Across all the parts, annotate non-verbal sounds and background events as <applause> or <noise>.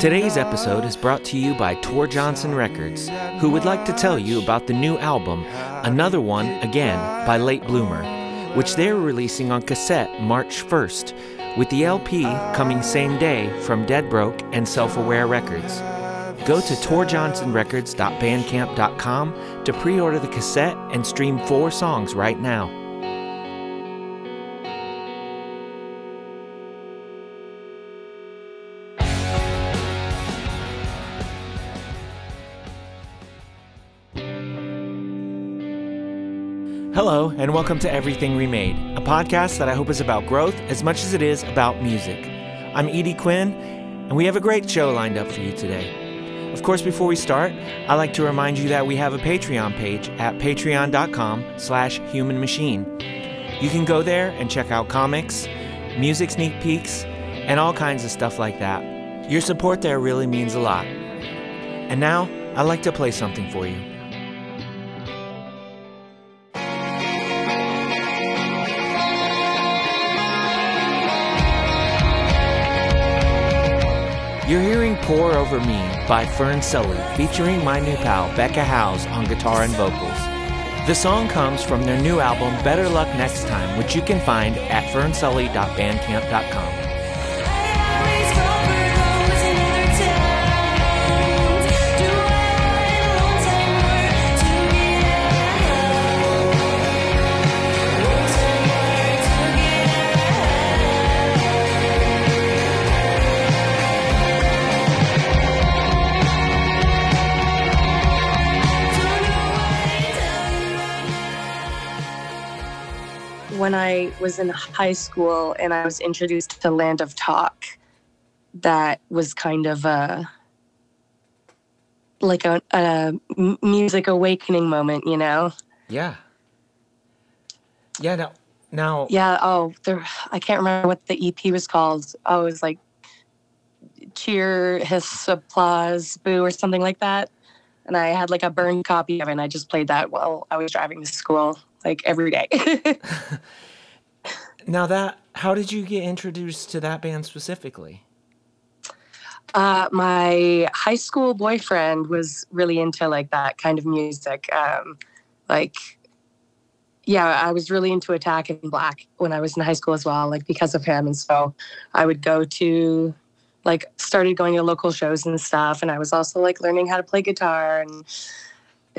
Today's episode is brought to you by Tor Johnson Records, who would like to tell you about the new album, Another One Again by Late Bloomer, which they're releasing on cassette March 1st, with the LP coming same day from Dead Broke and Self Aware Records. Go to torjohnsonrecords.bandcamp.com to pre order the cassette and stream four songs right now. Hello, and welcome to Everything Remade, a podcast that I hope is about growth as much as it is about music. I'm Edie Quinn, and we have a great show lined up for you today. Of course, before we start, I'd like to remind you that we have a Patreon page at patreon.com slash human machine. You can go there and check out comics, music sneak peeks, and all kinds of stuff like that. Your support there really means a lot. And now, I'd like to play something for you. You're hearing Pore Over Me by Fern Sully, featuring my new pal Becca Howes on guitar and vocals. The song comes from their new album Better Luck Next Time, which you can find at fernsully.bandcamp.com. when I was in high school and I was introduced to Land of Talk, that was kind of a like a music awakening moment, you know? Yeah. Yeah, now, now Yeah. Oh, there. I can't remember what the EP was called. Oh, it was like cheer, hiss, applause, boo, or something like that. And I had like a burned copy of it, and I just played that while I was driving to school, like every day. <laughs> now that how did you get introduced to that band specifically? Uh, my high school boyfriend was really into like that kind of music. Um, like, yeah, I was really into Attack in Black when I was in high school as well, like because of him. And so I would go to, like, started going to local shows and stuff. And I was also like learning how to play guitar. And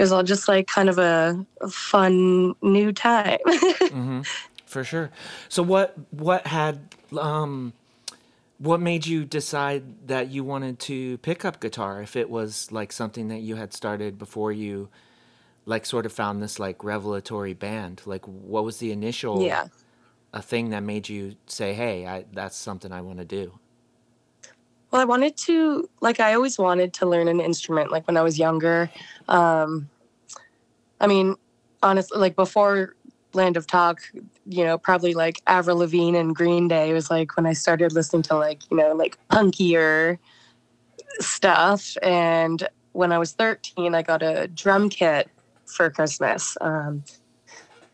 it was all just like kind of a, a fun new time. <laughs> hmm For sure. So what what had um what made you decide that you wanted to pick up guitar if it was like something that you had started before you like sort of found this like revelatory band like what was the initial yeah. a thing that made you say hey I, that's something i want to do Well, I wanted to, like, I always wanted to learn an instrument, like when I was younger. Um, I mean, honestly, like before Land of Talk, you know, probably like Avril Lavigne and Green Day was like when I started listening to like, you know, like punkier stuff. And when I was 13, I got a drum kit for Christmas. Um,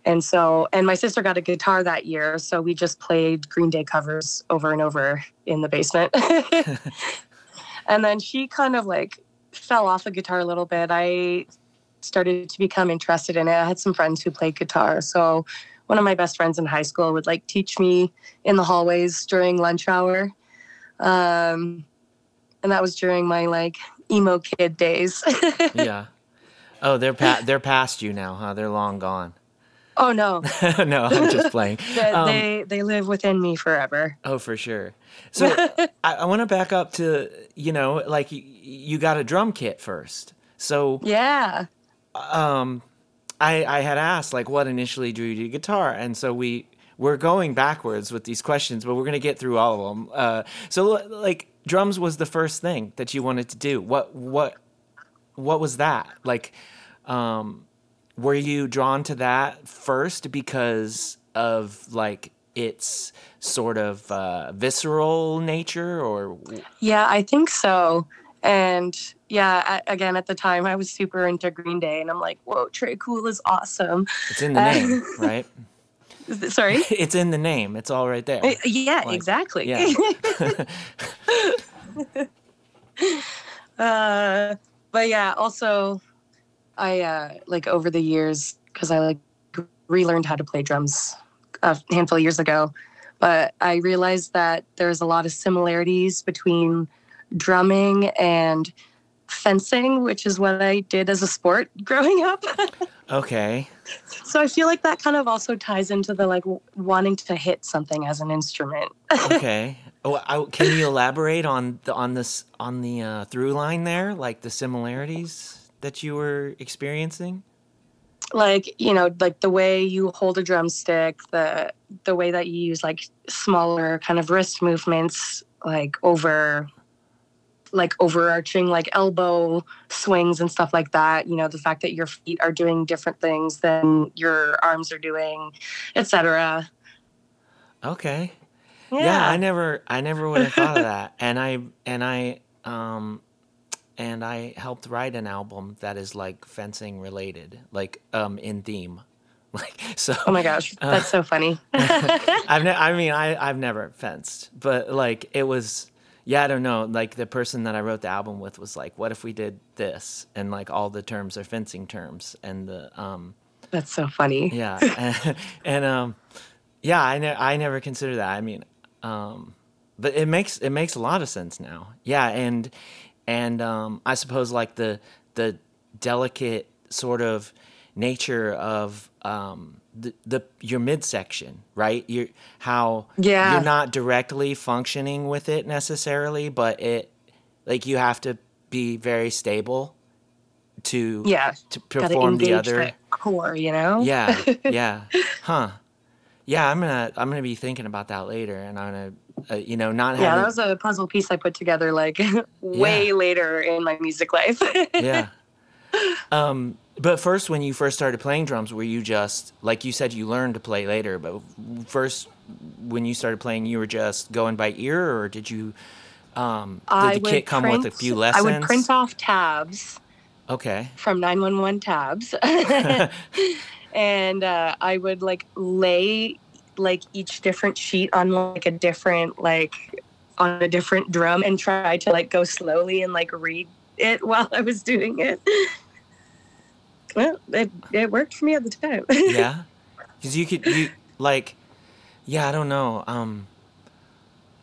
and so, and my sister got a guitar that year. So we just played Green Day covers over and over in the basement. <laughs> and then she kind of like fell off the guitar a little bit. I started to become interested in it. I had some friends who played guitar. So one of my best friends in high school would like teach me in the hallways during lunch hour. Um, and that was during my like emo kid days. <laughs> yeah oh they're pa- they're past you now huh they're long gone oh no, <laughs> no i'm just playing <laughs> they, Um, they they live within me forever. Oh, for sure. So <laughs> I, I want to back up to you know, like you, you got a drum kit first. So Yeah. um, I I had asked like what initially drew you to guitar, and so we we're going backwards with these questions, but we're gonna get through all of them. Uh, so like drums was the first thing that you wanted to do. What what what was that like? Um, were you drawn to that first because of like its sort of uh, visceral nature, or Yeah, I think so. And yeah, a- again, at the time, I was super into Green Day, and I'm like, whoa, Tré Cool is awesome. it's in the name, <laughs> right? Sorry? <laughs> It's in the name. It's all right there. Uh, yeah, Like, exactly. yeah. <laughs> uh, but yeah, also, I uh, like over the years because I like relearned how to play drums a handful of years ago, but I realized that there's a lot of similarities between drumming and fencing, which is what I did as a sport <laughs> growing up. okay. So I feel like that kind of also ties into the like w- wanting to hit something as an instrument. okay. <laughs> Oh, I, can you elaborate on the on this on the uh, through line there, like the similarities that you were experiencing? Like you know, like the way you hold a drumstick, the the way that you use like smaller kind of wrist movements, like over like overarching like elbow swings and stuff like that you know the fact that your feet are doing different things than your arms are doing etc okay yeah. yeah. i never i never would have thought of that and i and i um and i helped write an album that is like fencing related like um in theme <laughs> like so oh my gosh <laughs> that's uh, so funny <laughs> i've ne- i mean i i've never fenced but like it was yeah, I don't know. Like the person that I wrote the album with was like, "What if we did this?" And like all the terms are fencing terms, and the um. That's so funny. Yeah, and, and um, yeah, I ne- I never considered that. I mean, um, but it makes it makes a lot of sense now. Yeah, and and um, I suppose like the the delicate sort of nature of um, the, the your midsection, right? You how yeah. you're not directly functioning with it necessarily, but it like you have to be very stable to yeah to perform the other core, you know? Yeah, yeah, <laughs> huh? Yeah, I'm gonna I'm gonna be thinking about that later, and I'm gonna uh, you know not yeah having... that was a puzzle piece I put together like <laughs> way yeah. later in my music life. <laughs> yeah. Um, but first, when you first started playing drums, were you just like you said you learned to play later? But first, when you started playing, you were just going by ear, or did you? Um, did the kit come print, with a few lessons? I would print off tabs. Okay. From nine one one tabs, <laughs> and uh, I would like lay like each different sheet on like a different like on a different drum and try to like go slowly and like read it <laughs> while I was doing it well, it, it worked for me at the time. <laughs> yeah, because you could you like, yeah, I don't know. Um,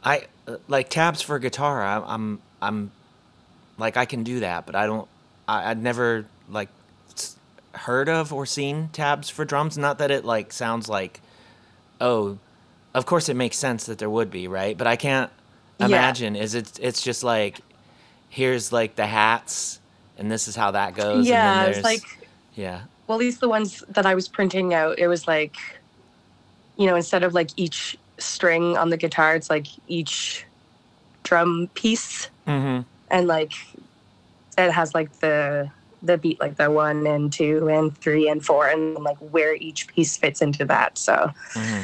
I like tabs for guitar. I, I'm I'm like I can do that, but I don't. I, I'd never like heard of or seen tabs for drums. Not that it like sounds like, oh, of course it makes sense that there would be, right? But I can't imagine. Yeah. Is it? It's just like, here's like the hats, and this is how that goes. Yeah, it's like yeah. Well, at least the ones that I was printing out, it was like, you know, instead of like each string on the guitar, it's like each drum piece, mm-hmm. and like it has like the the beat like the one and two and three and four and like where each piece fits into that. So. Mm-hmm.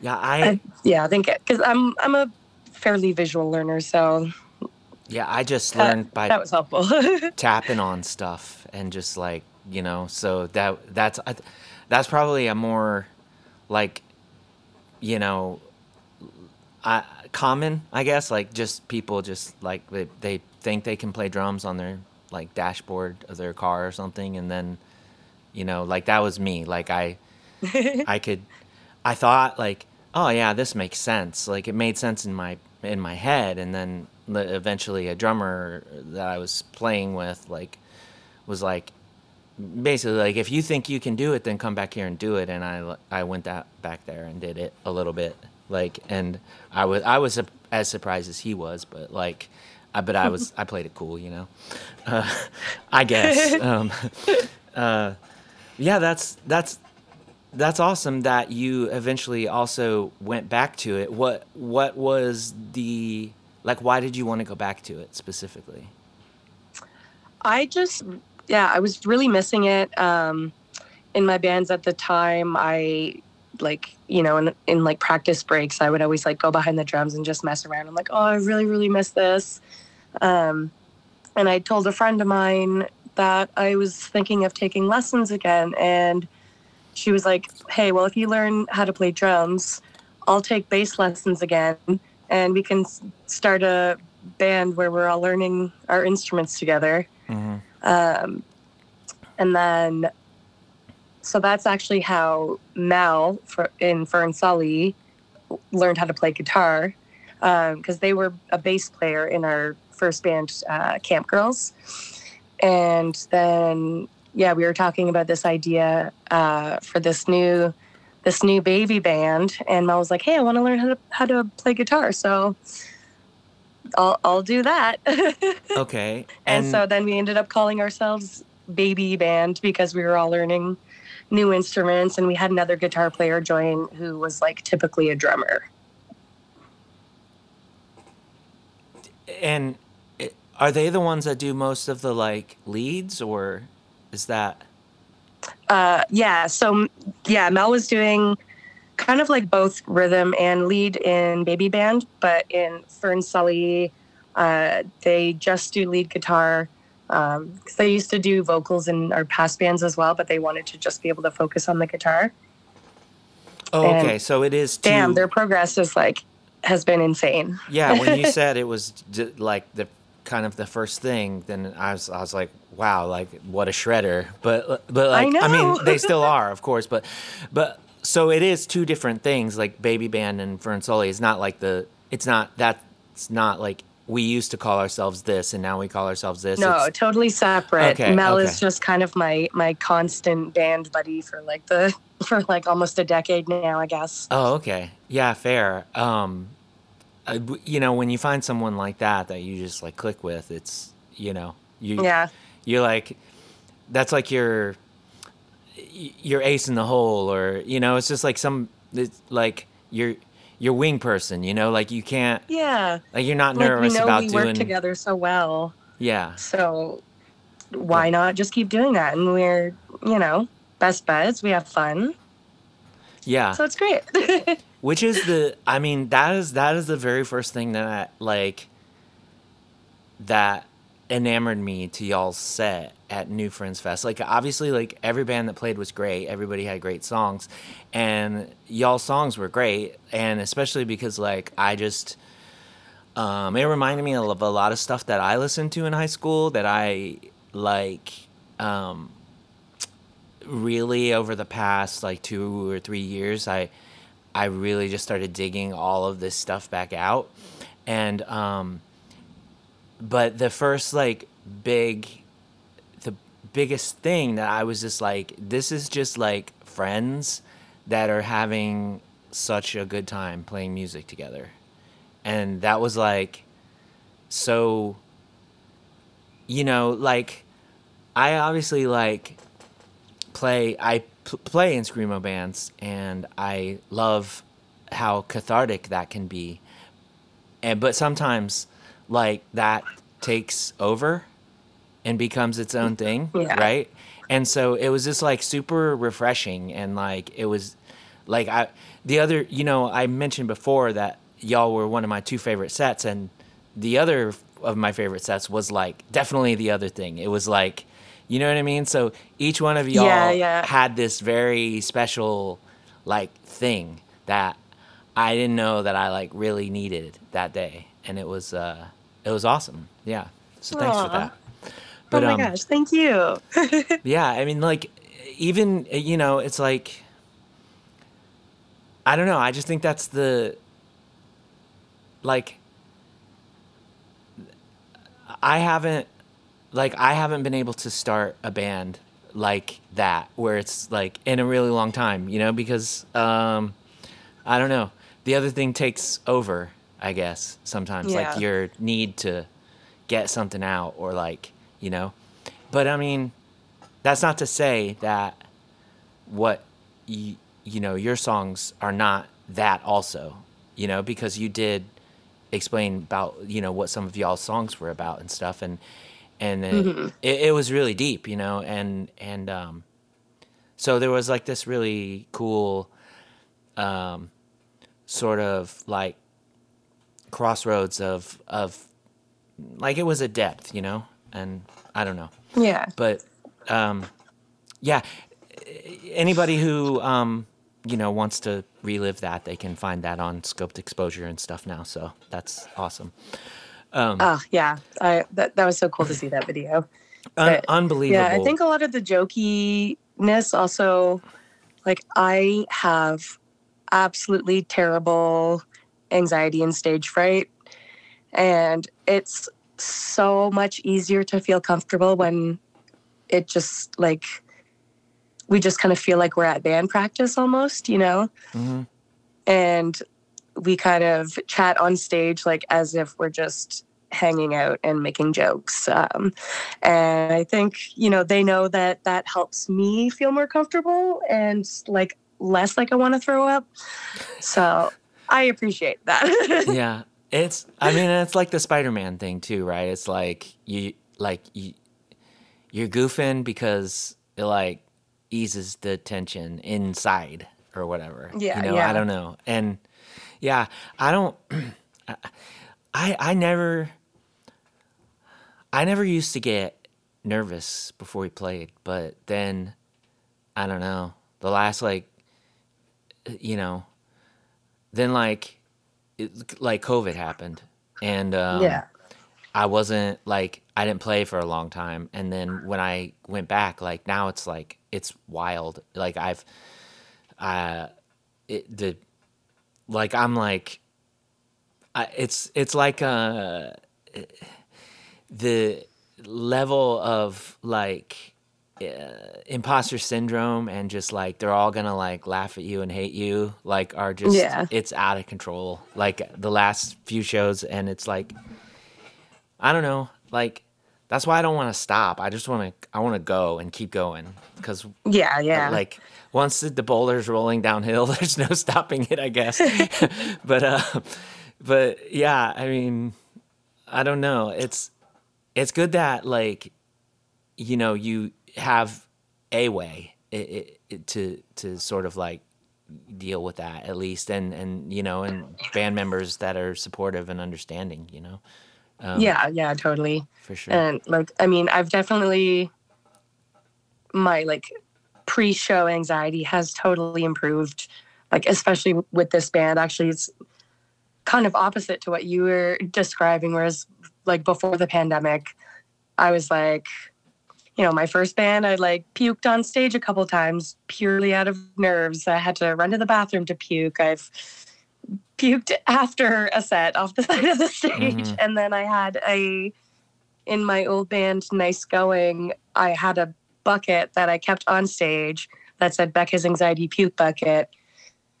Yeah, I, I, yeah, I think because I'm I'm a fairly visual learner, so yeah, I just learned that, by that was helpful <laughs> tapping on stuff and just like you know. So that that's that's probably a more like you know I, common, I guess. Like just people just like they, they think they can play drums on their like dashboard of their car or something, and then you know like that was me. Like I <laughs> I could I thought like oh yeah this makes sense. Like it made sense in my in my head, and then eventually a drummer that I was playing with like was like basically like if you think you can do it then come back here and do it and I I went that back there and did it a little bit like and I was I was as surprised as he was but like I but I was I played it cool you know uh, <laughs> I guess <laughs> um, uh, yeah that's that's that's awesome that you eventually also went back to it what what was the like, why did you want to go back to it specifically? I just, yeah, I was really missing it. Um, in my bands at the time, I like, you know, in, in like practice breaks, I would always like go behind the drums and just mess around. I'm like, oh, I really, really miss this. Um, and I told a friend of mine that I was thinking of taking lessons again. And she was like, hey, well, if you learn how to play drums, I'll take bass lessons again and we can start a band where we're all learning our instruments together. hmm Um, and then, so that's actually how Mel for, in Fern Sully learned how to play guitar because they were a bass player in our first band, uh, Camp Girls. And then, yeah, we were talking about this idea uh, for this new this new baby band, and Mel was like, "Hey, I want to learn how to how to play guitar, so I'll I'll do that." <laughs> Okay. And, so then we ended up calling ourselves Baby Band because we were all learning new instruments, and we had another guitar player join who was like typically a drummer. and are they the ones that do most of the like leads, or is that? Uh, yeah, so yeah, Mel was doing kind of like both rhythm and lead in Baby Band, but in Fern Sully, uh, they just do lead guitar. Um, 'cause they used to do vocals in our past bands as well, but they wanted to just be able to focus on the guitar. Oh, And okay. So it is. Two, Damn, their progress is like has been insane. Yeah, when you <laughs> said it was j- like the kind of the first thing, then I was I was like, wow, like what a shredder. But but I like I, mean, they still <laughs> are, of course. But but so it is two different things. Like Baby Band and Fern Sully is not like the. It's not that's not like we used to call ourselves this, and now we call ourselves this. No, It's- totally separate. Okay, Mel okay. is just kind of my my constant band buddy for like the <laughs> for like almost a decade now, I guess. Oh, okay. Yeah, fair. Um, uh, you know, when you find someone like that that you just like click with, it's you know, you Yeah. you're like, that's like your your ace in the hole, or you know, it's just like some it's like your your wing person. You know, like you can't Yeah. like you're not nervous Like we know about we doing. work together so well. Yeah, So why not just keep doing that? And we're, you know, best buds. We have fun. yeah. So it's great. <laughs> Which is the I mean, that is that is the very first thing that I, like that enamored me to y'all's set at New Friends Fest. Like obviously like every band that played was great. Everybody had great songs and y'all's songs were great and especially because like I just um it reminded me of a lot of stuff that I listened to in high school that I like um really over the past like 2 or 3 years I I really just started digging all of this stuff back out. And um but the first like big the biggest thing that I was just like this is just like friends that are having such a good time playing music together. And that was like so you know like I obviously like play I p- play in screamo bands and I love how cathartic that can be. And but sometimes like that takes over and becomes its own thing, Yeah. right? And so it was just like super refreshing and like it was like I the other, you know, I mentioned before that y'all were one of my two favorite sets and the other of my favorite sets was like definitely the other thing. It was like you know what I mean? So each one of y'all Yeah, yeah. had this very special like thing that I didn't know that I like really needed that day, and it was uh it was awesome. Yeah. So thanks for Aw. that. oh my um, gosh, thank you. <laughs> yeah, I mean, like, even you know, it's like, I don't know. I just think that's the, like, I haven't, like, I haven't been able to start a band like that where it's like in a really long time, you know, because um, I don't know. The other thing takes over, I guess. Sometimes, Yeah. like your need to get something out, or like, you know. But I mean, that's not to say that what you, you know your songs are not that also you know because you did explain about you know what some of y'all's songs were about and stuff and and it, it, it was really deep you know and and um so there was like this really cool um sort of like crossroads of of like it was a depth you know and i don't know yeah. but um, yeah, anybody who um, you know wants to relive that, they can find that on Scoped Exposure and stuff now. So that's awesome. Um, Oh yeah, I that that was so cool to see that video. un- but- unbelievable. Yeah, I think a lot of the jokiness also, like I have absolutely terrible anxiety and stage fright, and it's so much easier to feel comfortable when it just like we just kind of feel like we're at band practice almost, you know, Mhm. and we kind of chat on stage like as if we're just hanging out and making jokes. Um, and I think, you know, they know that that helps me feel more comfortable and like less like I want to throw up. So I appreciate that. <laughs> yeah it's i mean it's like the spider-man thing too right it's like you like you you're goofing because it like eases the tension inside or whatever Yeah, you know yeah. i don't know and yeah i don't <clears throat> i i never i never used to get nervous before we played but then i don't know the last like you know then like it, like covid happened and um, yeah. I wasn't like I didn't play for a long time, and then when I went back, like now it's like it's wild. Like I've, uh, it, the, like I'm like, I, it's it's like uh, the level of like uh, imposter syndrome and just like they're all gonna like laugh at you and hate you like are just Yeah. it's out of control like the last few shows and it's like i don't know like that's why i don't want to stop i just want to i want to go and keep going because Yeah. Yeah. like once the, the boulder's rolling downhill <laughs> there's no stopping it i guess <laughs> but uh but yeah i mean i don't know it's it's good that like you know you have a way i i i- to to sort of like deal with that at least and and you know and band members that are supportive and understanding you know um, yeah. Yeah. Totally. for sure And like, I mean, I've definitely my like pre-show anxiety has totally improved. Like, especially with this band. Actually, it's kind of opposite to what you were describing. Whereas, like before the pandemic, I was like, you know, my first band, I like puked on stage a couple times purely out of nerves. I had to run to the bathroom to puke. I've puked after a set off the <laughs> side of the stage. Mhm. And then I had a, in my old band, Nice Going, I had a bucket that I kept on stage that said Becca's Anxiety Puke Bucket.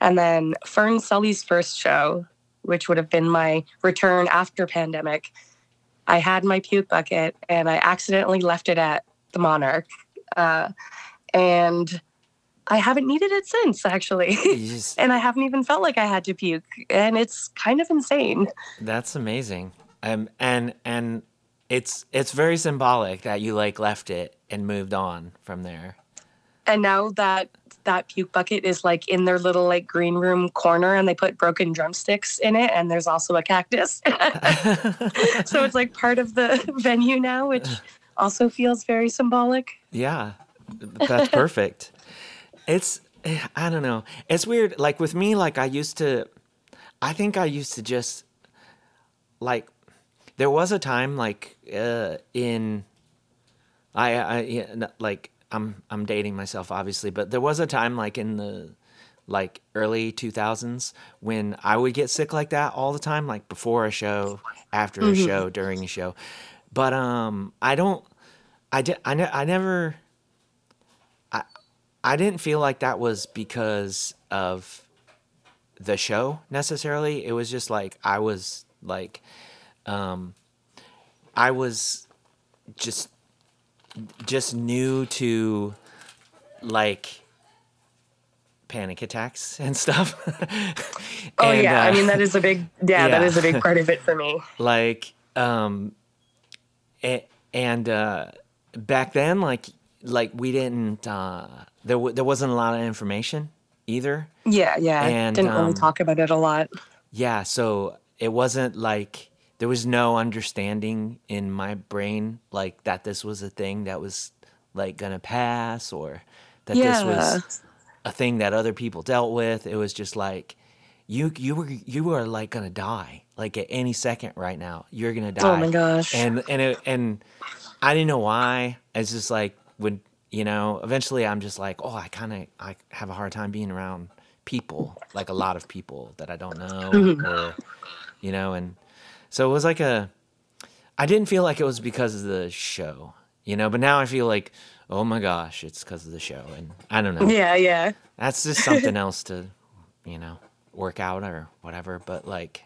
And then Fern Sully's first show, which would have been my return after pandemic, I had my puke bucket and I accidentally left it at the Monarch. Uh, and I haven't needed it since, actually. <laughs> Just- and I haven't even felt like I had to puke. And it's kind of insane. That's amazing. Um, and and it's it's very symbolic that you like left it and moved on from there. And now that that puke bucket is like in their little like green room corner and they put broken drumsticks in it and there's also a cactus. <laughs> so it's like part of the <laughs> venue now, which also feels very symbolic. yeah, that's perfect. It's I don't know. It's weird. Like with me, like I used to. I think I used to just like. There was a time like uh, in. I I yeah, like I'm I'm dating myself obviously, but there was a time like in the like early 2000s when I would get sick like that all the time like before a show, after a show, during a show. But um I don't I did I, ne- I never I didn't feel like that was because of the show necessarily. It was just like I was like um I was just just new to like panic attacks <laughs> and stuff. Oh And, yeah, I uh, mean that is a big yeah, that yeah. is a big <laughs> part of it for me. like um a- and uh back then like like we didn't uh there w- there wasn't a lot of information either Yeah, yeah. And, Didn't um, really talk about it a lot. yeah so it wasn't like there was no understanding in my brain like that this was a thing that was like gonna pass or that this was a thing that other people dealt with it was just like you you were you were like gonna die like at any second right now you're gonna die Oh my gosh. and and it, and i didn't know why it's just like when you know eventually i'm just like oh i kind of i have a hard time being around people like a lot of people that i don't know or <laughs> you know and so it was like a i didn't feel like it was because of the show you know but now i feel like oh my gosh it's because of the show and i don't know yeah, yeah. that's just something <laughs> else to you know work out or whatever but like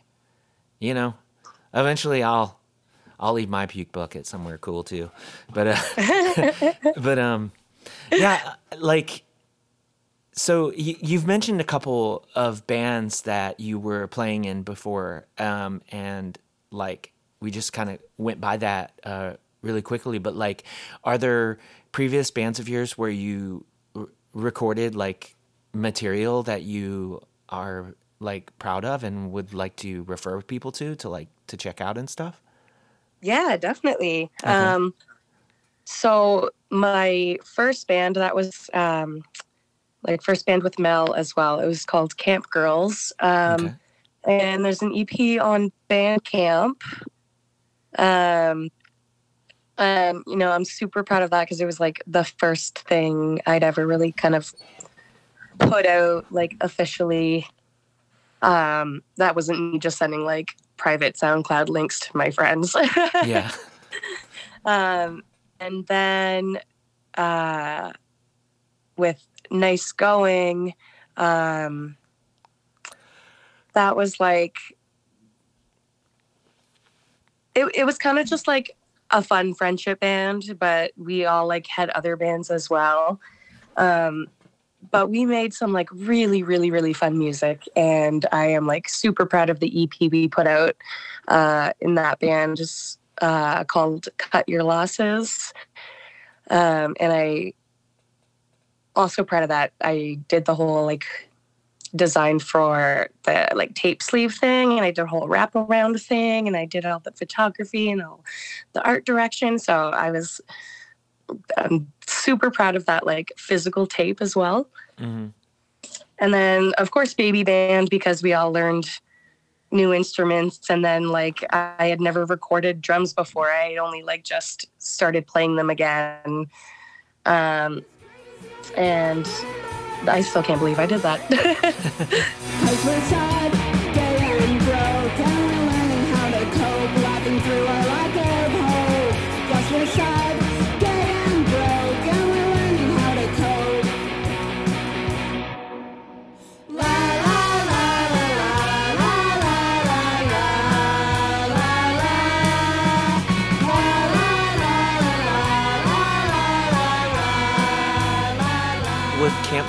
you know eventually i'll i'll leave my puke bucket somewhere cool too. But uh <laughs> but um yeah like so y- you've mentioned a couple of bands that you were playing in before um and like we just kind of went by that uh really quickly. But like are there previous bands of yours where you r- recorded like material that you are like proud of and would like to refer people to to like to check out and stuff Yeah, definitely. Okay. Um, so my first band that was um, like first band with Mel as well. It was called Camp Girls, um, Okay. and there's an EP on Bandcamp. Um, and you know, I'm super proud of that because it was like the first thing I'd ever really kind of put out like officially. Um, that wasn't me just sending like private SoundCloud links to my friends. <laughs> yeah Um, and then uh, with Nice Going, um, that was like, it, it was kind of just like a fun friendship band, but we all like had other bands as well. Um, but we made some like really, really, really fun music. And I am like super proud of the EP we put out uh, in that band. Just uh, called Cut Your Losses. Um, and I also proud of that. I did the whole like design for the like tape sleeve thing and I did a whole wraparound thing and I did all the photography and all the art direction. So I was I'm super proud of that like physical tape as well. hmm And then of course baby band because we all learned new instruments and then like I had never recorded drums before. I had only like just started playing them again. Um and I still can't believe I did that. <laughs>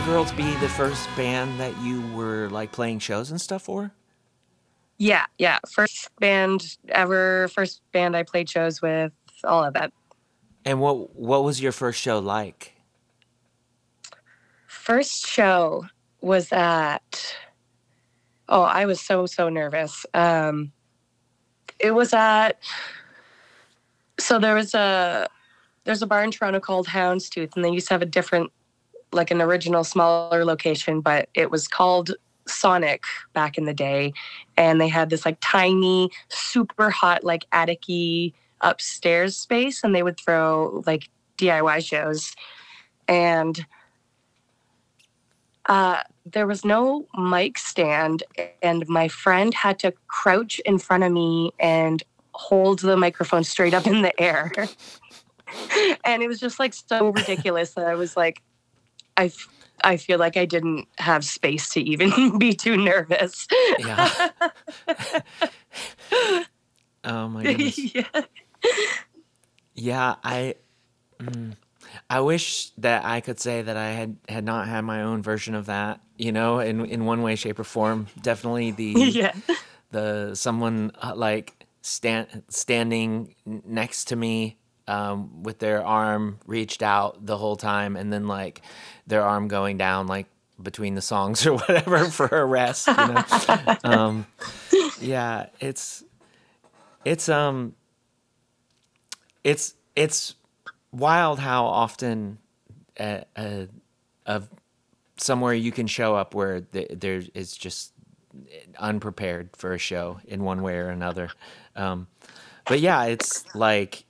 girls be the first band that you were like playing shows and stuff for yeah, yeah. First band ever, first band I played shows with, all of that. and what what was your first show like First show was at oh, I was so so nervous. Um it was at so there was a there's a bar in Toronto called Houndstooth and they used to have a different like an original smaller location, but it was called Sonic back in the day. And they had this like tiny, super hot, like attic upstairs space, and they would throw like DIY shows. And uh, there was no mic stand, and my friend had to crouch in front of me and hold the microphone straight up in the air. <laughs> and it was just like so ridiculous that I was like, I, I feel like I didn't have space to even <laughs> be too nervous. yeah <laughs> oh my <laughs> goodness yeah. Yeah, I mm, I wish that I could say that I had had not had my own version of that, you know, in in one way shape or form. Definitely the yeah. the someone uh, like stand standing next to me um, with their arm reached out the whole time and then like their arm going down like between the songs <laughs> or whatever for a rest, you know. <laughs> um, yeah, it's it's um it's it's wild how often uh, uh, of somewhere you can show up where th- there is just unprepared for a show in one way or another. Um, but yeah, it's like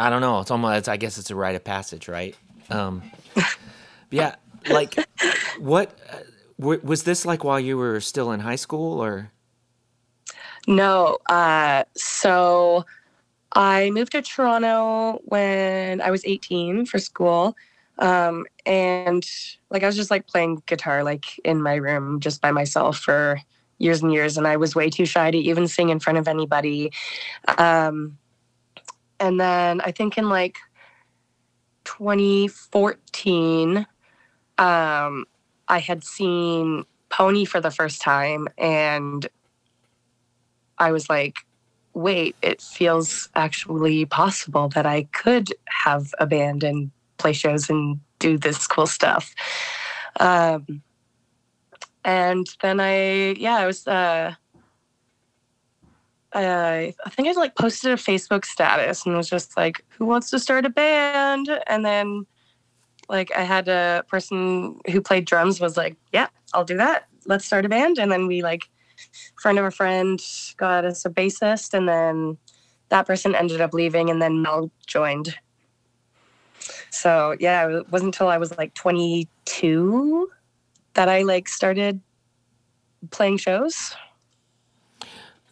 I don't know. It's almost. I guess it's a rite of passage, right? Um, <laughs> yeah, like what uh, w- was this like while you were still in high school, or? No. Uh, so I moved to Toronto when I was 18 for school. Um, and like I was just like playing guitar like in my room just by myself for years and years and I was way too shy to even sing in front of anybody. Um, and then I think in like 2014 um, I had seen Pony for the first time and I was like wait, it feels actually possible that I could have a band and play shows and do this cool stuff. Um, and then I, yeah, I was, uh, I, I think I like posted a Facebook status and was just like, who wants to start a band? And then like I had a person who played drums was like, yeah, I'll do that. Let's start a band. And then we like, friend of a friend got us a bassist and then that person ended up leaving and then Mel joined. So yeah, it wasn't until I was like 22 that I like started playing shows.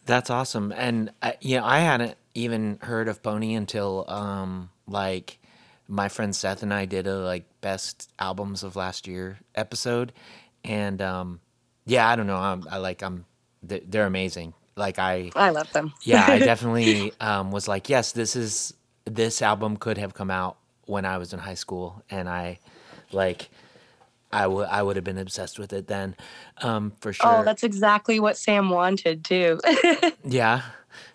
That's awesome. And uh, you know, I hadn't even heard of Pony until um like my friend Seth and I did a like best albums of last year episode and um yeah, I don't know. I'm I like I'm they're amazing. Like I I love them. yeah, I <laughs> definitely um was like, yes, this is this album could have come out when I was in high school and I like I would I would have been obsessed with it then. Um for sure. Oh, that's exactly what Sam wanted too. <laughs> Yeah.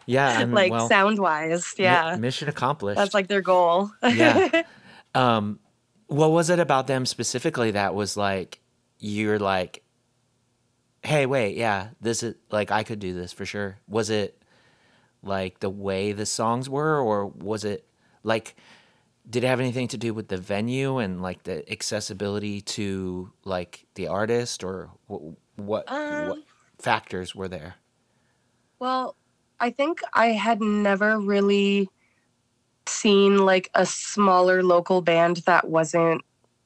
Yeah. And like well, sound wise. mi- Yeah. mission accomplished. That's like their goal. Yeah. <laughs> um, what was it about them specifically that was like, you're like, hey, wait, yeah, this is like, I could do this for sure. Was it like the way the songs were, or was it like, did it have anything to do with the venue and like the accessibility to like the artist, or what, what, what Um, factors were there? Well, I think I had never really seen like a smaller local band that wasn't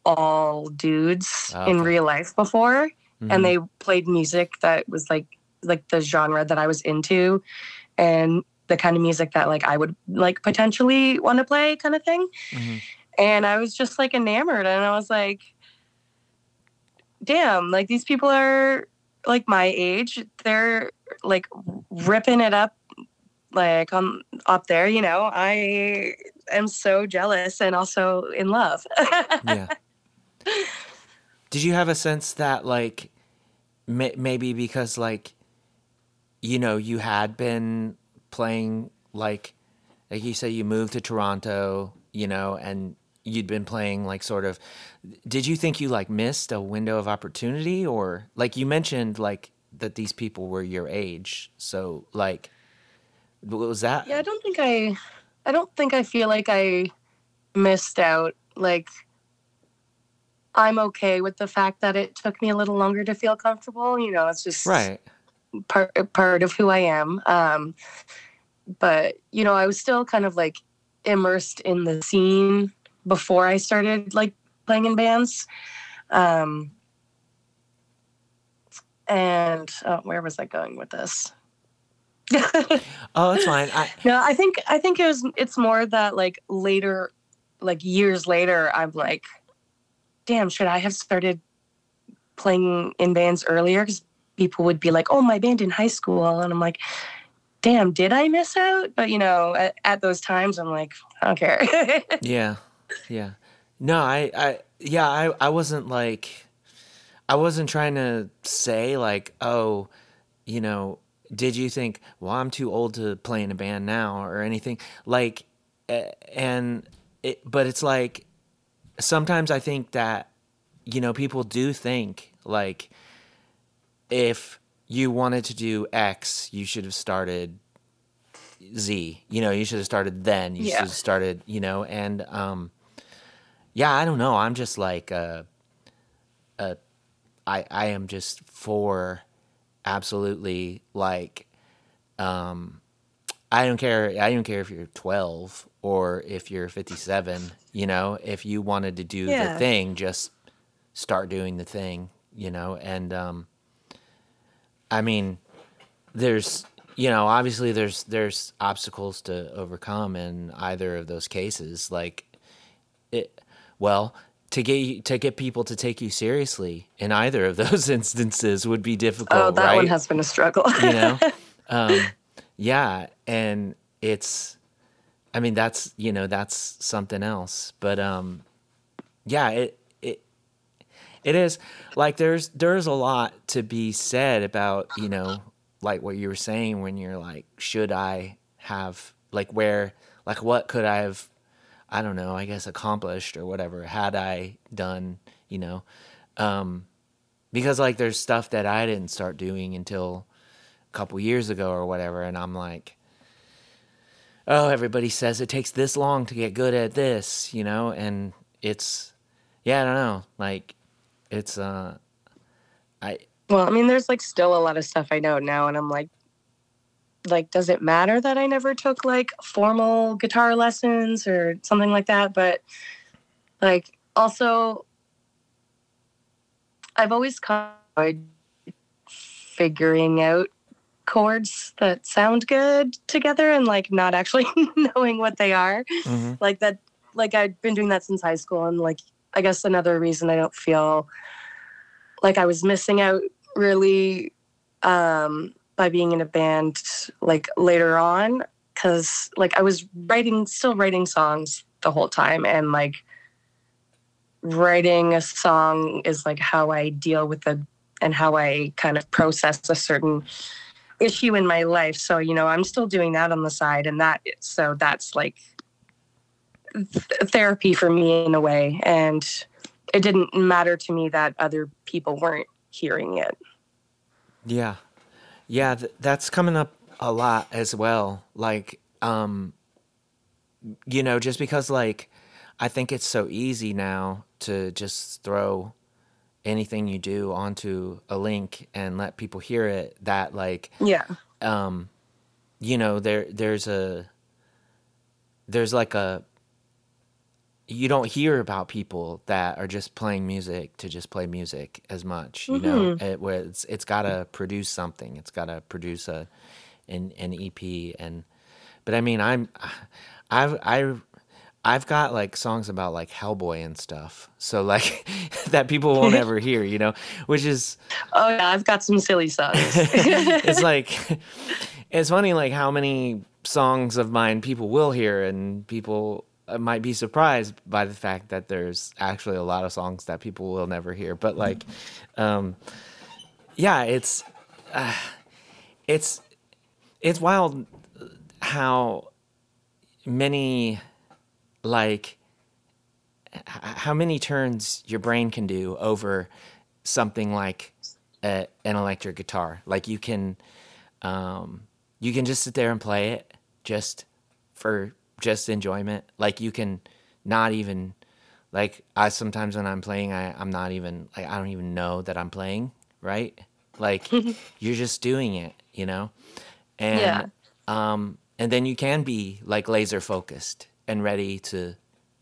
all dudes in real life before Mhm. and they played music that was like like the genre that I was into and the kind of music that like I would like potentially want to play kind of thing. Mhm. And I was just like enamored and I was like damn, like these people are like my age. They're like ripping it up like on up there, you know. I am so jealous and also in love. <laughs> yeah. Did you have a sense that like may- maybe because like you know you had been playing like like you say you moved to Toronto, you know, and you'd been playing like sort of did you think you like missed a window of opportunity or like you mentioned like that these people were your age. So like what was that? Yeah, I don't think I I don't think I feel like I missed out. Like I'm okay with the fact that it took me a little longer to feel comfortable. You know, it's just Right. Part part of who I am. Um, but you know, I was still kind of like immersed in the scene before I started like playing in bands. Um, and oh, where was I going with this? Oh, it's fine. I <laughs> No, I think I think it was it's more that like later like years later I'm like damn should I have started playing in bands earlier cuz people would be like oh my band in high school and I'm like damn did I miss out but you know at, at those times I'm like I don't care <laughs> Yeah. Yeah. No, I, I, yeah, I, I wasn't like, I wasn't trying to say like, oh, you know, did you think, well, I'm too old to play in a band now or anything like, and it, but it's like, sometimes I think that, you know, people do think like, if you wanted to do X, you should have started Z. You know, you should have started then. You should have started, you know, and um yeah, I don't know. I'm just like uh uh I I am just for absolutely like um I don't care I don't care if you're 12 or if you're 57, you know, if you wanted to do Yeah. the thing, just start doing the thing, you know, and um I mean there's you know, obviously there's there's obstacles to overcome in either of those cases like it well to get you- to get people to take you seriously in either of <laughs> those instances would be difficult oh, that right one has been a struggle. you know <laughs> um yeah and it's i mean that's you know that's something else but um yeah it it is. Like there's there's a lot to be said about you know like what you were saying when you're like should i have like where like what could i have i don't know i guess accomplished or whatever had i done you know? Um because like there's stuff that i didn't start doing until a couple years ago or whatever and i'm like oh everybody says it takes this long to get good at this you know? And it's yeah i don't know like it's uh i Well, I mean, there's like still a lot of stuff I know now, and I'm like, like, does it matter that I never took like formal guitar lessons or something like that? But like, also, I've always kind of enjoyed figuring out chords that sound good together and like not actually <laughs> knowing what they are mhm. like that like I've been doing that since high school and like i guess another reason i don't feel like i was missing out really um by being in a band like later on because like i was writing still writing songs the whole time and like writing a song is like how i deal with the and how i kind of process a certain issue in my life. So you know i'm still doing that on the side and that so that's like th- therapy for me in a way and it didn't matter to me that other people weren't hearing it Yeah. Yeah, th- that's coming up a lot as well. Like um you know, just because like I think it's so easy now to just throw anything you do onto a link and let people hear it that like yeah um you know there there's a there's like a you don't hear about people that are just playing music to just play music as much you know? Mm-hmm. It, where it's it's got to produce something. It's got to produce a an, an EP and but I mean I'm I've I I've got like songs about like Hellboy and stuff. So like <laughs> that people won't <laughs> ever hear you know? Which is oh yeah i've got some silly songs. <laughs> It's like it's funny like how many songs of mine people will hear and people might be surprised by the fact that there's actually a lot of songs that people will never hear but like um yeah it's uh, it's it's wild how many like how many turns your brain can do over something like a, an electric guitar. Like you can, um, you can just sit there and play it just for just enjoyment. Like you can not even, like I sometimes when I'm playing, I I'm not even like I don't even know that I'm playing. Right? Like <laughs> you're just doing it, you know. And Yeah. um, and then you can be like laser focused and ready to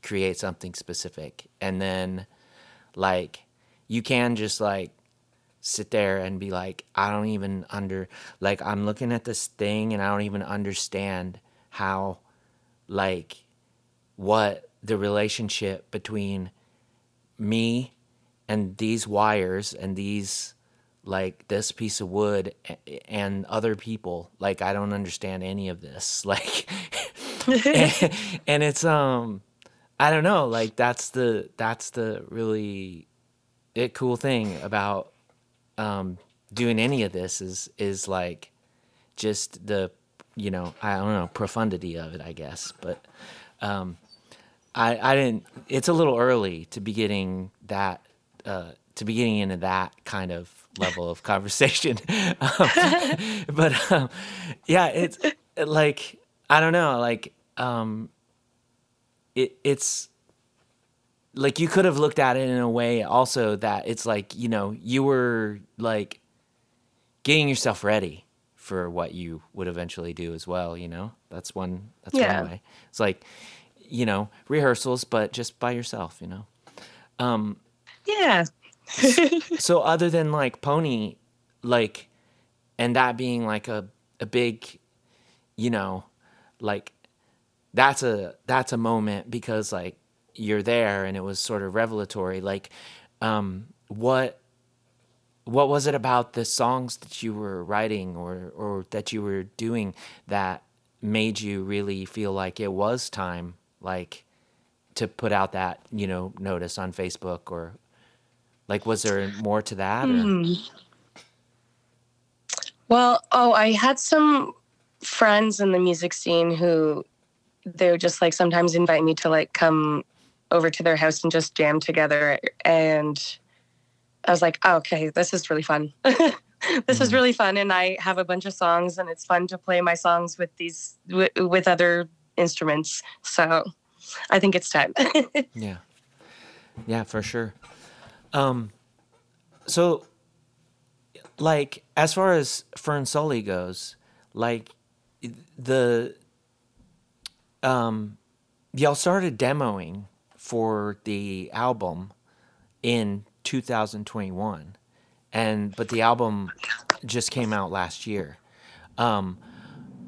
create something specific. And then like you can just like sit there and be like i don't even under like i'm looking at this thing and i don't even understand how like what the relationship between me and these wires and these like this piece of wood and other people like i don't understand any of this <laughs> like and, and it's um i don't know like that's the that's the really it cool thing about um doing any of this is is like just the you know i don't know profundity of it i guess but um i i didn't it's a little early to be getting that uh to be getting into that kind of level of conversation. <laughs> Um, but um, yeah it's like i don't know like um it it's like you could have looked at it in a way also that it's like you know you were like getting yourself ready for what you would eventually do as well. You know, that's one. That's Yeah. one way. It's like, you know, rehearsals, but just by yourself. You know. Um, Yeah. <laughs> so other than like pony like and that being like a a big you know like that's a that's a moment because like you're there and it was sort of revelatory like um what what was it about the songs that you were writing or or that you were doing that made you really feel like it was time like to put out that you know notice on Facebook or like was there more to that or? Hmm. Well, oh, I had some friends in the music scene who they would just like sometimes invite me to like come over to their house and just jam together. And I was like, oh, okay, this is really fun. <laughs> this is Mhm. really fun. And I have a bunch of songs and it's fun to play my songs with these, with, with other instruments. So I think it's time. <laughs> Yeah. Yeah, for sure. Um so like as far as Fern Sully goes, like the um y'all started demoing for the album in 2021 and but the album just came out last year. Um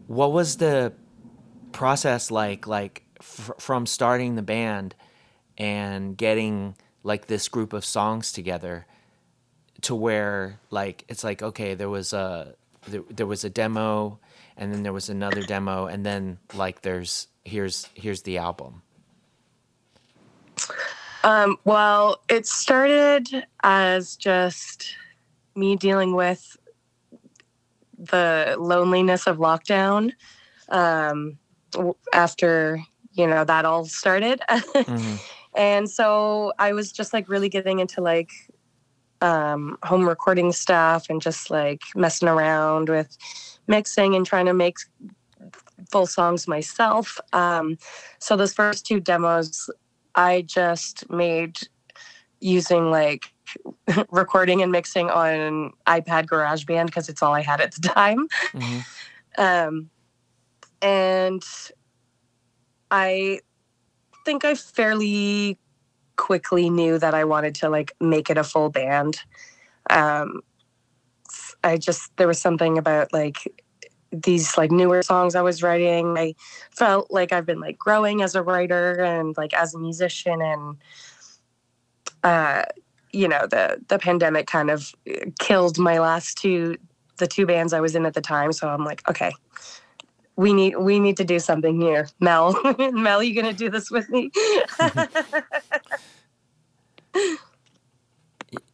what was the process like like f- from starting the band and getting like this group of songs together to where like it's like okay there was a there, there was a demo and then there was another demo and then like there's here's here's the album Um, well, it started as just me dealing with the loneliness of lockdown um, after you know that all started, Mhm. <laughs> and so I was just like really getting into like um, home recording stuff and just like messing around with mixing and trying to make full songs myself. Um, so those first two demos I just made using like <laughs> recording and mixing on iPad GarageBand because it's all I had at the <laughs> time. Mhm. Um, and I think I fairly quickly knew that I wanted to like make it a full band. Um, I just there was something about like these like newer songs I was writing. I felt like I've been like growing as a writer and like as a musician and uh you know the the pandemic kind of killed my last two the two bands I was in at the time so I'm like okay we need we need to do something here Mel <laughs> Mel you going to do this with me <laughs>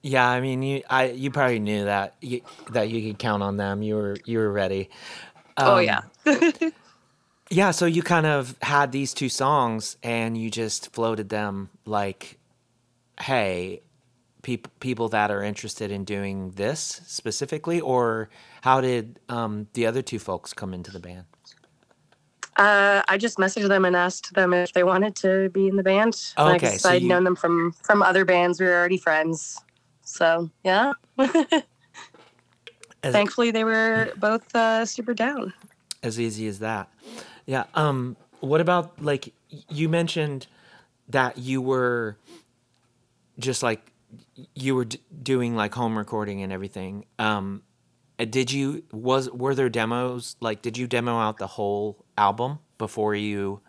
yeah i mean you i you probably knew that you, that you could count on them. You were you were ready. Oh Um, yeah. <laughs> yeah so you kind of had these two songs and you just floated them like hey people people that are interested in doing this specifically or how did um, the other two folks come into the band? Uh, I just messaged them and asked them if they wanted to be in the band. Oh, okay, guess so I'd you- known them from from other bands. We were already friends, so yeah. <laughs> Thankfully, they were both uh, super down. as easy as that yeah um what about like you mentioned that you were just like you were d- doing like home recording and everything um did you was were there demos like did you demo out the whole album before you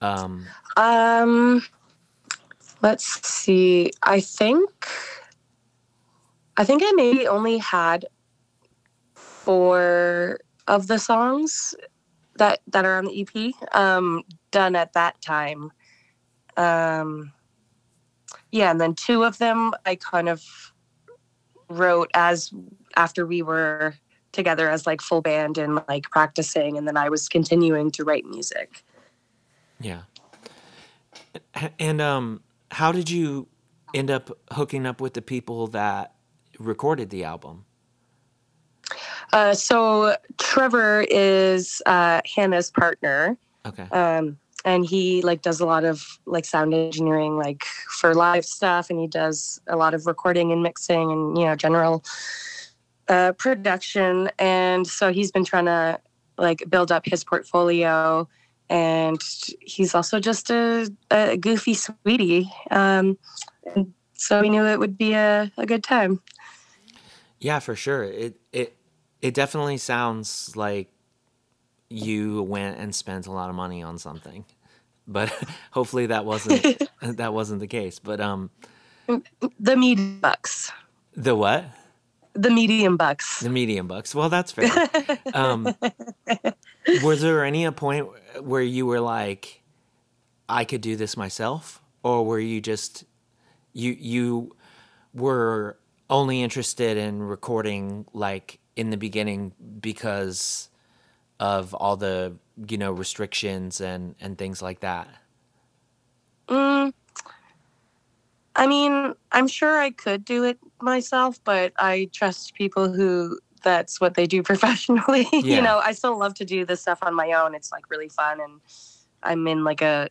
um Um, let's see. I think I think I maybe only had four of the songs that that are on the EP um, done at that time. Um, yeah, and then two of them I kind of wrote as after we were together as like full band and like practicing, and then I was continuing to write music. yeah and um how did you end up hooking up with the people that recorded the album Uh, so Trevor is uh, Hannah's partner, okay um, and he like does a lot of like sound engineering, like for live stuff, and he does a lot of recording and mixing, and you know general uh, production, and so he's been trying to like build up his portfolio. And he's also just a, a goofy sweetie. Um, and so we knew it would be a, a good time. Yeah, for sure. It it it definitely sounds like you went and spent a lot of money on something. But <laughs> hopefully that wasn't <laughs> that wasn't the case. But um The medium bucks. the what? The medium bucks. The medium bucks. Well, that's fair. <laughs> um was there any a point where you were like I could do this myself or were you just you you were only interested in recording like in the beginning because of all the you know restrictions and and things like that Mm, I mean, I'm sure I could do it myself, but I trust people who that's what they do <laughs> professionally. <laughs> Yeah. you know, I still love to do this stuff on my own. It's like really fun and I'm in like a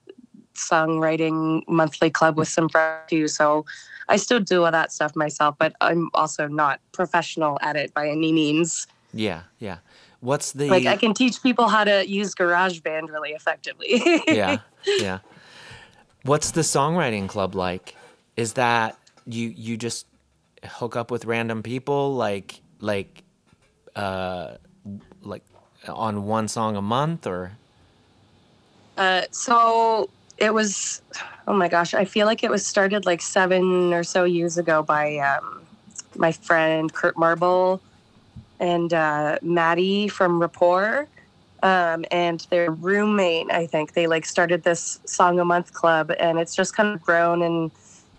songwriting monthly club with some friends too. So I still do all that stuff myself, but I'm also not professional at it by any means. yeah yeah what's the Like I can teach people how to use GarageBand really effectively. <laughs> yeah yeah what's the songwriting club like is that you you just hook up with random people like like uh like on one song a month or Uh, so it was, oh my gosh, I feel like it was started like seven or so years ago by um, my friend Kurt Marble and uh, Maddie from Rapport. Um, and their roommate, I think they like started this song a month club, and it's just kind of grown and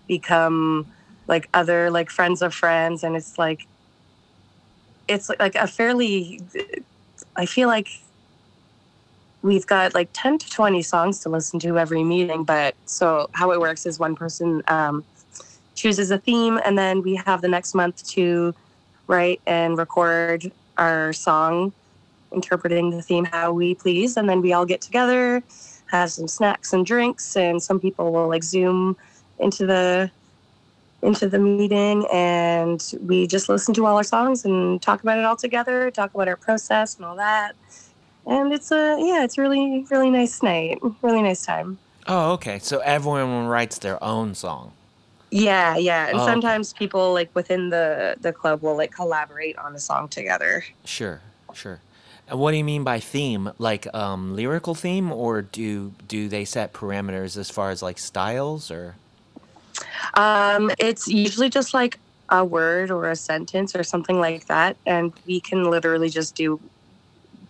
become like other like friends of friends, and it's like it's like a fairly. I feel like we've got like 10 to 20 songs to listen to every meeting but so how it works is one person um, chooses a theme and then we have the next month to write and record our song interpreting the theme how we please and then we all get together have some snacks and drinks and some people will like zoom into the into the meeting and we just listen to all our songs and talk about it all together talk about our process and all that and it's a yeah it's really really nice night really nice time. Oh okay. So everyone writes their own song. Yeah yeah. And Oh, okay. sometimes people like within the the club will like collaborate on a song together. Sure, sure. And what do you mean by theme? Like um, lyrical theme, or do do they set parameters as far as like styles, or? Um it's usually just like a word or a sentence or something like that. And we can literally just do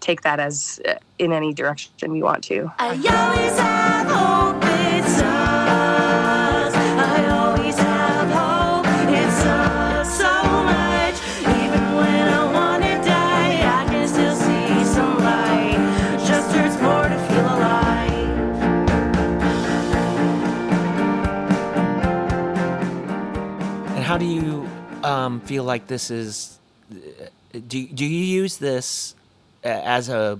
take that as uh, in any direction we want to I always have hope it's us. I always have hope it's us so much. Even when I wanna die, I can still see some light. Just hurts more to feel alive. and how do you um, feel like this is? Do do you use this a- as a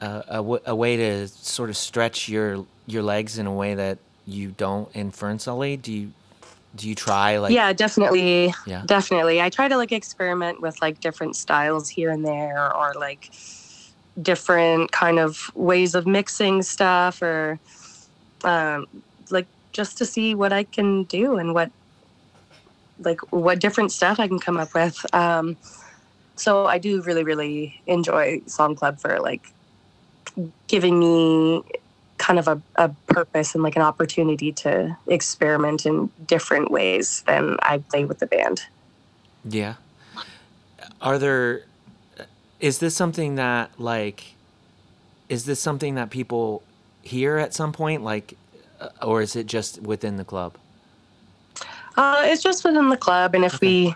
a, a w- a way to sort of stretch your your legs in a way that you don't in Fern Sully? Do you do you try like yeah definitely Yeah. definitely i try to like experiment with like different styles here and there or like different kind of ways of mixing stuff or um like just to see what i can do and what like what different stuff i can come up with um so i do really really enjoy song club for like giving me kind of a, a purpose and like an opportunity to experiment in different ways than I play with the band. Yeah. Are there is this something that like is this something that people hear at some point like uh, or is it just within the club? Uh, it's just within the club, and if we,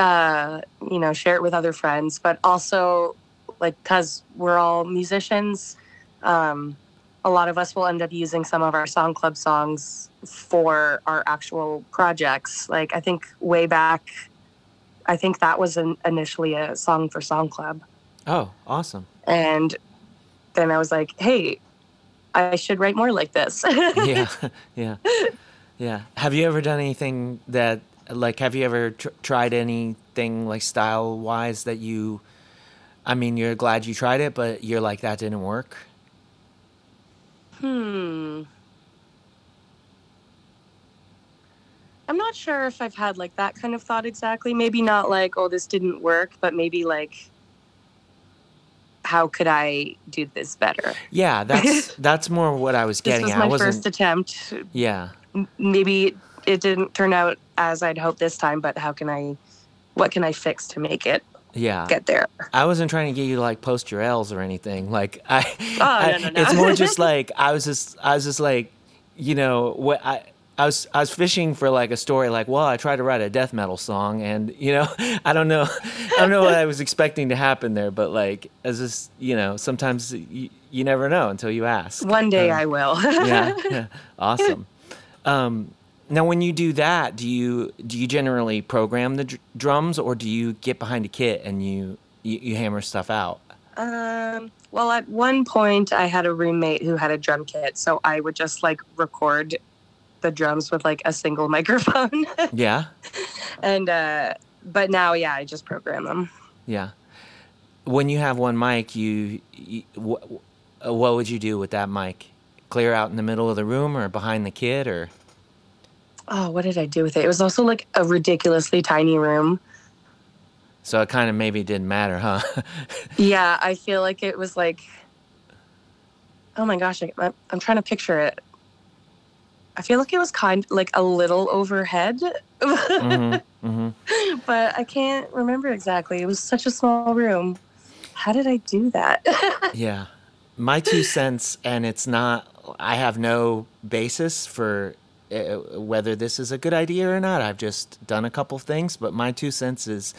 uh, you know, share it with other friends, but also like because we're all musicians, um, a lot of us will end up using some of our song club songs for our actual projects. Like I think way back, I think that was an, initially a song for song club. Oh, awesome. And then I was like, hey, I should write more like this. yeah. <laughs> <laughs> Yeah. Yeah. Have you ever done anything that like have you ever tr- tried anything like style wise that you I mean, you're glad you tried it, but you're like that didn't work? Hmm. I'm not sure if I've had like that kind of thought exactly. Maybe not like, oh, this didn't work, but maybe like, how could I do this better? Yeah, that's <laughs> that's more what I was getting This was at. my first attempt. Yeah. Maybe it didn't turn out as I'd hoped this time, but how can I, what can I fix to make it Yeah. get there? I wasn't trying to get you to like post your L's or anything. Like I, Oh, I- no, no, no. it's more just <laughs> like I was just I was just like, you know, what I I was I was fishing for like a story like, well, I tried to write a death metal song and you know, <laughs> I don't know I don't know what I was expecting to happen there, but like as this, you know, sometimes you, you never know until you ask. One day Um, I will. <laughs> yeah, yeah, awesome. Um, now, when you do that, do you do you generally program the dr- drums, or do you get behind a kit and you you, you hammer stuff out? Um, well, at one point, I had a roommate who had a drum kit, so I would just like record the drums with like a single <laughs> microphone. Yeah, and uh, but now, yeah, I just program them. yeah. When you have one mic, you, you what, what would you do with that mic? Clear out in the middle of the room, or behind the kit, or Oh, what did I do with it? It was also like a ridiculously tiny room. so it kind of maybe didn't matter, huh? <laughs> Yeah, I feel like it was like, oh my gosh, I, I'm- I'm trying to picture it. I feel like it was kind like a little overhead, hmm <laughs> hmm but I can't remember exactly. It was such a small room. How did I do that? <laughs> Yeah. My two cents, and it's not, I have no basis for uh, whether this is a good idea or not. I've just done a couple things, but my two cents is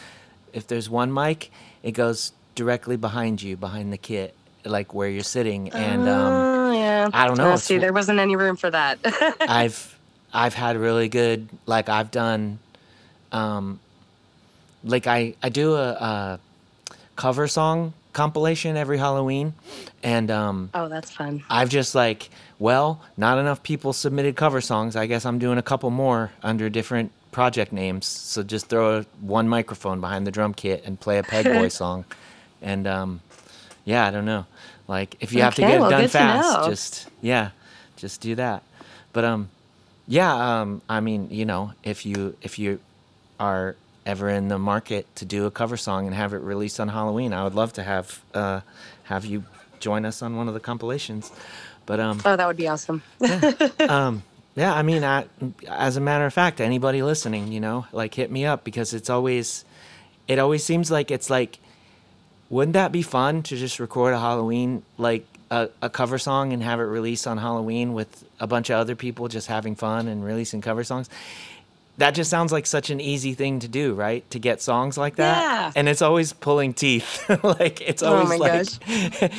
if there's one mic, it goes directly behind you, behind the kit, like where you're sitting. And um, Oh, yeah. I don't know, Oh, it's- see, there wasn't any room for that. <laughs> I've I've had really good like I've done um like I I do a, a cover song compilation every Halloween and um oh, that's fun. I've just like, well, not enough people submitted cover songs. I guess I'm doing a couple more under different project names. So just throw a, one microphone behind the drum kit and play a Pegboy <laughs> song. And um, yeah, I don't know. Like if you have to Okay, get it done fast, just yeah, just do that. But um, yeah, um, I mean, you know, if you if you are ever in the market to do a cover song and have it released on Halloween, I would love to have uh, have you join us on one of the compilations. But um, Oh, that would be awesome. <laughs> um, yeah, I mean, I, as a matter of fact, anybody listening, you know, like hit me up because it's always, it always seems like it's like, wouldn't that be fun to just record a Halloween like a, a cover song and have it released on Halloween with a bunch of other people just having fun and releasing cover songs? That just sounds like such an easy thing to do, right? To get songs like that, Yeah. and it's always pulling teeth. <laughs> like it's Oh always my like,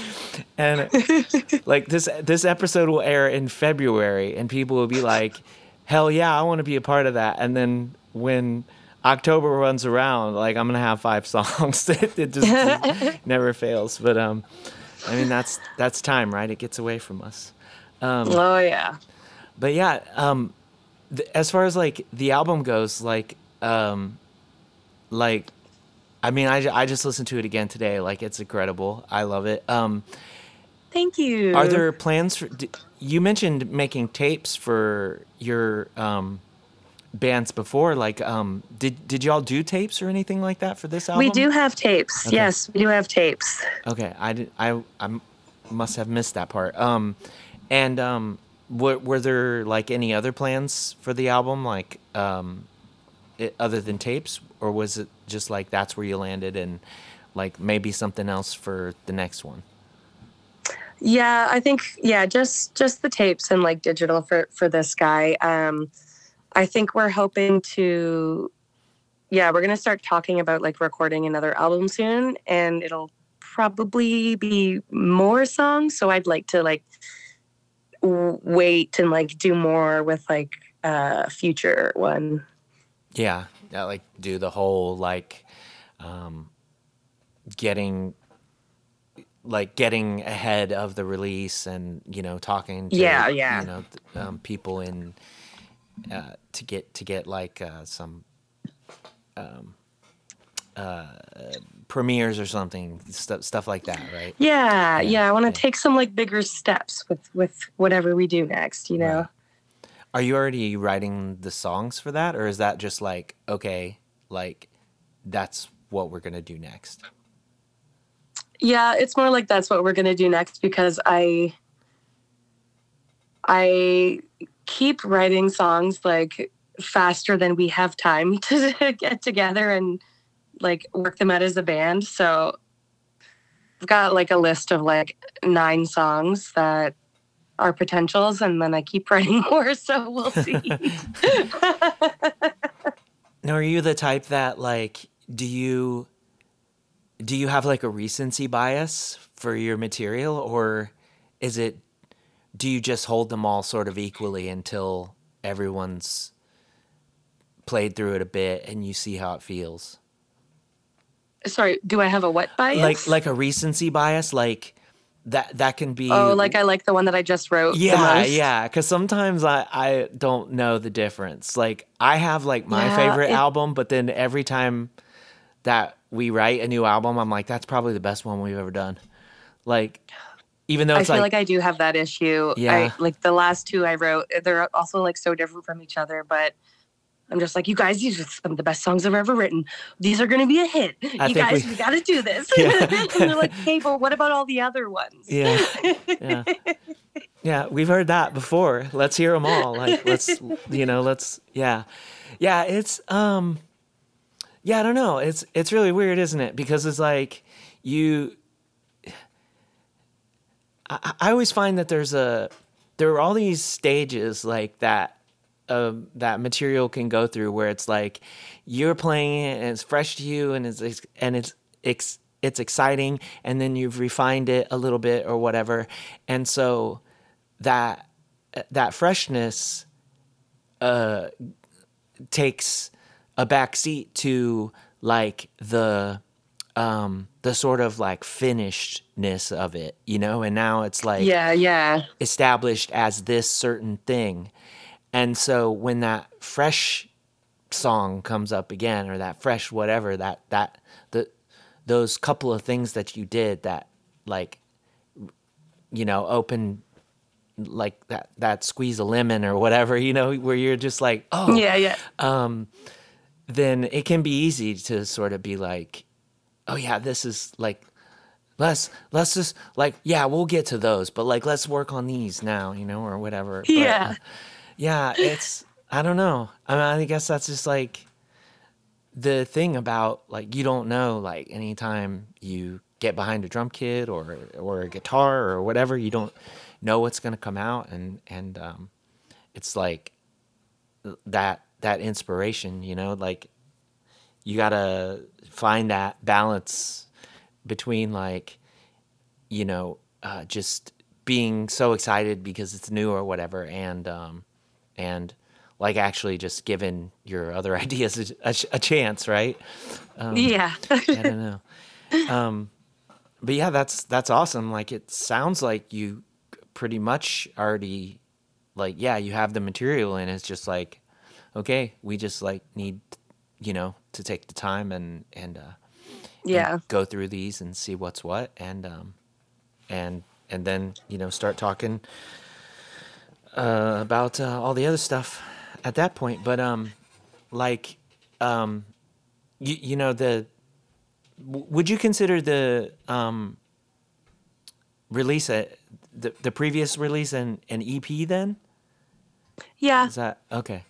<laughs> and <laughs> like this this episode will air in February and people will be like, "Hell yeah, I want to be a part of that." And then when October runs around, like I'm gonna have five songs. it, it just it never fails. But um, I mean that's that's time, right? It gets away from us. oh, yeah. But yeah, um, th- as far as like the album goes, like um, like. I mean, I, I just listened to it again today. Like, it's incredible. I love it. Um, Thank you. Are there plans for? d- You mentioned making tapes for your um, bands before. Like, um, did did y'all do tapes or anything like that for this album? We do have tapes. Okay. Yes, we do have tapes. Okay, I did. I must have missed that part. Um, and um, were were there like any other plans for the album, like um, it, other than tapes, or was it just like that's where you landed and like maybe something else for the next one? Yeah, I think yeah, just just the tapes and like digital for for this guy. Um I think we're hoping to yeah, we're to start talking about like recording another album soon and it'll probably be more songs, so I'd like to like wait and like do more with like a future one. Yeah, yeah, like do the whole like um getting like getting ahead of the release and you know talking to Yeah, yeah. you know um, people in uh, to get to get like uh, some um, uh, premieres or something, stuff stuff like that, right? Yeah, Yeah, yeah. I want to yeah. take some like bigger steps with with whatever we do next. You know. Right. Are you already writing the songs for that, or is that just like okay, like that's what we're gonna do next? Yeah, it's more like that's what we're gonna do next because I I keep writing songs like faster than we have time <laughs> to get together and like work them out as a band. So I've got like a list of like nine songs that are potentials and then I keep <laughs> writing more, so we'll <laughs> see. Now, are you the type that like do you do you have like a recency bias for your material, or is it do you just hold them all sort of equally until everyone's played through it a bit and you see how it feels? Sorry, do I have a what bias? Like like a recency bias, like that that can be Oh, like I like the one that I just wrote. the yeah most? yeah because sometimes I, I don't know the difference like i have like my Yeah, favorite it- album but then every time that we write a new album i'm like that's probably the best one we've ever done like even though I feel like, like, I do have that issue. Yeah. I, like the last two I wrote, they're also like so different from each other, but I'm just like, you guys, these are some of the best songs I've ever written. These are going to be a hit. I you guys, we- we, got to do this. <laughs> Yeah. <laughs> and they're like, hey, but what about all the other ones? yeah yeah <laughs> yeah we've heard that before let's hear them all like let's you know let's yeah yeah it's um yeah i don't know it's it's really weird isn't it because it's like you I, I always find that there's a there are all these stages like that um, that material can go through where it's like you're playing it and it's fresh to you and it's and it's it's it's exciting and then you've refined it a little bit or whatever and so that that freshness uh takes a back seat to like the um the sort of like finishedness of it you know and now it's like Yeah, yeah. established as this certain thing. And so when that fresh song comes up again or that fresh whatever that that the those couple of things that you did that like you know open like that that squeeze a lemon or whatever you know where you're just like oh Yeah, yeah. um, then it can be easy to sort of be like, oh yeah, this is like let's let's just like yeah, we'll get to those, but like let's work on these now, you know, or whatever. Yeah. Yeah, it's I don't know. I mean, I guess that's just like the thing about like you don't know like anytime you get behind a drum kit or or a guitar or whatever, you don't know what's gonna come out and and um, it's like that that inspiration you know like you gotta find that balance between like you know uh, just being so excited because it's new or whatever and um and like actually just giving your other <laughs> ideas a, a, a chance right yeah. i don't know <laughs> um but yeah that's that's awesome like it sounds like you pretty much already like yeah you have the material and it's just like okay we just like need you know to take the time and and uh and yeah. go through these and see what's what and um and and then you know start talking uh about uh, all the other stuff at that point but um like um you, you know the w- would you consider the um release a, the the previous release an an EP then Yeah. is that okay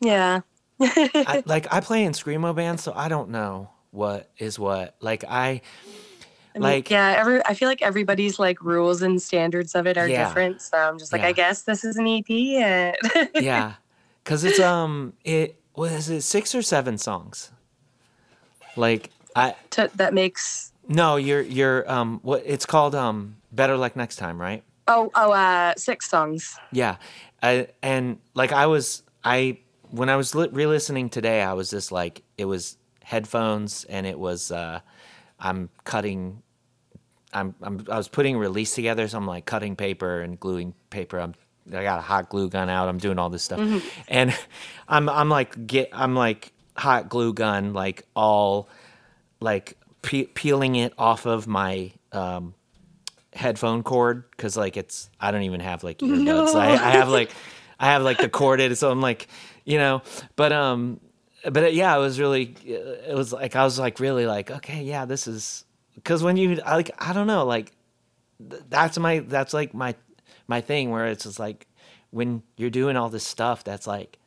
Yeah. I, <laughs> like I play in screamo bands so I don't know what is what like I I mean, like yeah, every I feel like everybody's like rules and standards of it are Yeah. different. So I'm just like, Yeah. I guess this is an EP. Yeah <laughs> because it's um it was it six or seven songs like i to, that makes no you're you're um what it's called um better luck next time right oh oh uh six songs. yeah I, and like i was i when i was li- re-listening today i was just like it was headphones and it was uh i'm cutting I'm, I'm I was putting a release together, so I'm like cutting paper and gluing paper. I'm I got a hot glue gun out. I'm doing all this stuff, and <laughs> I'm I'm like get I'm like hot glue gun, like all like pe- peeling it off of my um, headphone cord because like it's I don't even have like earbuds. No. I, I have like I have like the corded, so I'm like you know, but um, but yeah, it was really it was like I was like really like okay, yeah, this is because when you like I don't know like th- that's my that's like my my thing where it's just like when you're doing all this stuff that's like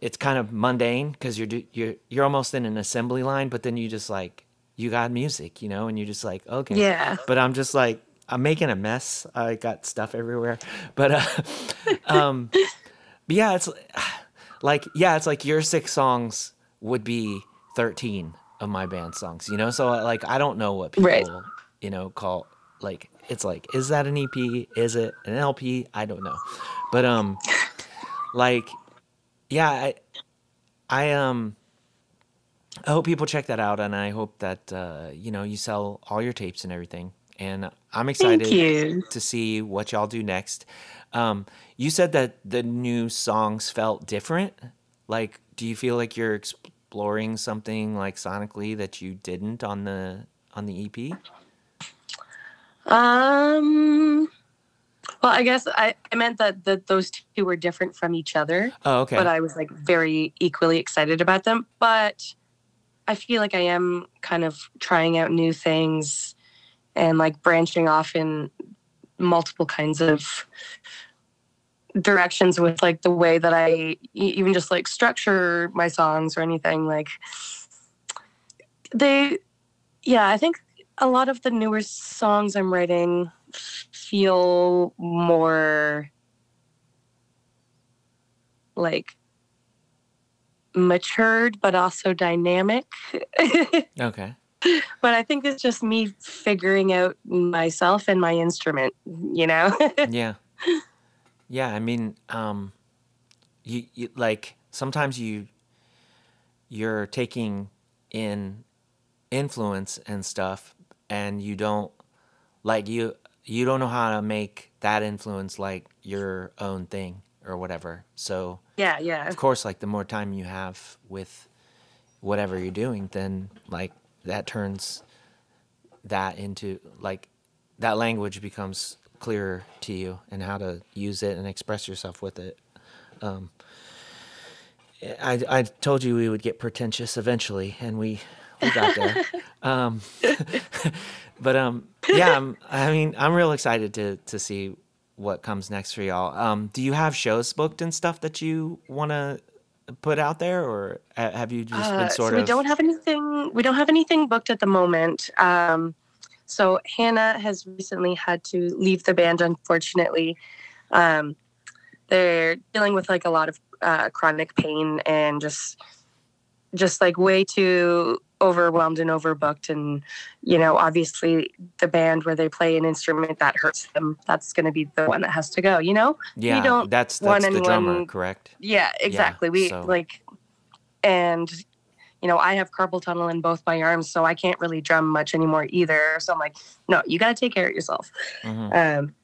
it's kind of mundane because you're do, you're you're almost in an assembly line, but then you just like you got music, you know, and you're just like okay, Yeah. But I'm just like I'm making a mess. I got stuff everywhere, but uh, <laughs> um, but yeah, it's like yeah, it's like your six songs would be thirteen of my band songs, you know. So like I don't know what people Right. you know call like it's like is that an EP? Is it an LP? I don't know, but um, like yeah, I, I um, I hope people check that out, and I hope that uh, you know you sell all your tapes and everything. And I'm excited to see what y'all do next. Um, you said that the new songs felt different. Like, do you feel like you're exploring something like sonically that you didn't on the on the EP? Um. Well, I guess I, I meant that that those two were different from each other, Oh, okay. but I was like very equally excited about them. But I feel like I am kind of trying out new things and like branching off in multiple kinds of directions with like the way that I even just like structure my songs or anything like they yeah, I think a lot of the newer songs I'm writing feel more like matured but also dynamic. <laughs> okay. but I think it's just me figuring out myself and my instrument, you know? <laughs> yeah yeah i mean um you, you like sometimes you you're taking in influence and stuff and you don't like you you don't know how to make that influence like your own thing or whatever so yeah, yeah. of course like the more time you have with whatever you're doing then like that turns that into like that language becomes clearer to you and how to use it and express yourself with it. Um, I, I told you we would get pretentious eventually and we we got there. <laughs> Um, <laughs> but um yeah I'm, i mean i'm real excited to to see what comes next for y'all. Um do you have shows booked and stuff that you want to put out there or have you just Uh, been so we of don't have anything we don't have anything booked at the moment. Um, so Hannah has recently had to leave the band unfortunately. Um, they're dealing with like a lot of uh, chronic pain and just just like way too overwhelmed and overbooked and you know obviously the band where they play an instrument that hurts them that's going to be the one that has to go you know yeah we don't that's one that's the and drummer one- correct yeah, exactly. we so- like, and you know, I have carpal tunnel in both my arms, so I can't really drum much anymore either. So I'm like, no, you got to take care of yourself. Mhm. Um,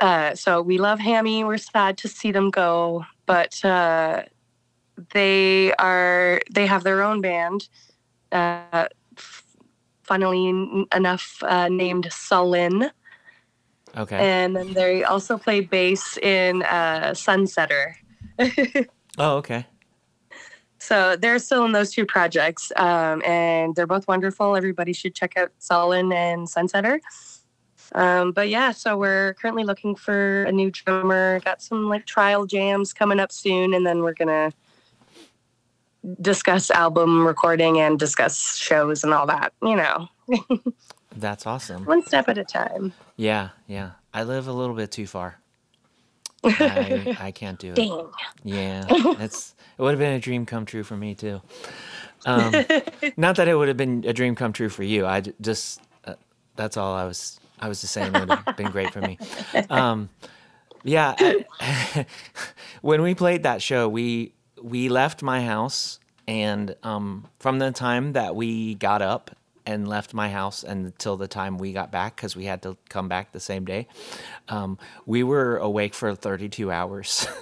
uh, so we love Hammy. We're sad to see them go, but uh, they are they have their own band. Uh, f- funnily enough, uh, named Sullen, okay and then they also play bass in uh, Sunsetter. <laughs> oh okay So they're still in those two projects, um, and they're both wonderful. Everybody should check out Sullen and Sunsetter. Um, but yeah, so we're currently looking for a new drummer. Got some like trial jams coming up soon, and then we're gonna discuss album recording and discuss shows and all that. You know, <laughs> that's awesome one step at a time. yeah yeah i live a little bit too far I, <laughs> I can't do it Dang. Yeah, <laughs> it's it would have been a dream come true for me too. Um, <laughs> not that it would have been a dream come true for you. I j- just uh, that's all I was I was just saying it would have been great for me. Um, yeah, I- when we played that show, we we left my house, and um, from the time that we got up and left my house until the time we got back because we had to come back the same day, um, we were awake for 32 hours. <laughs>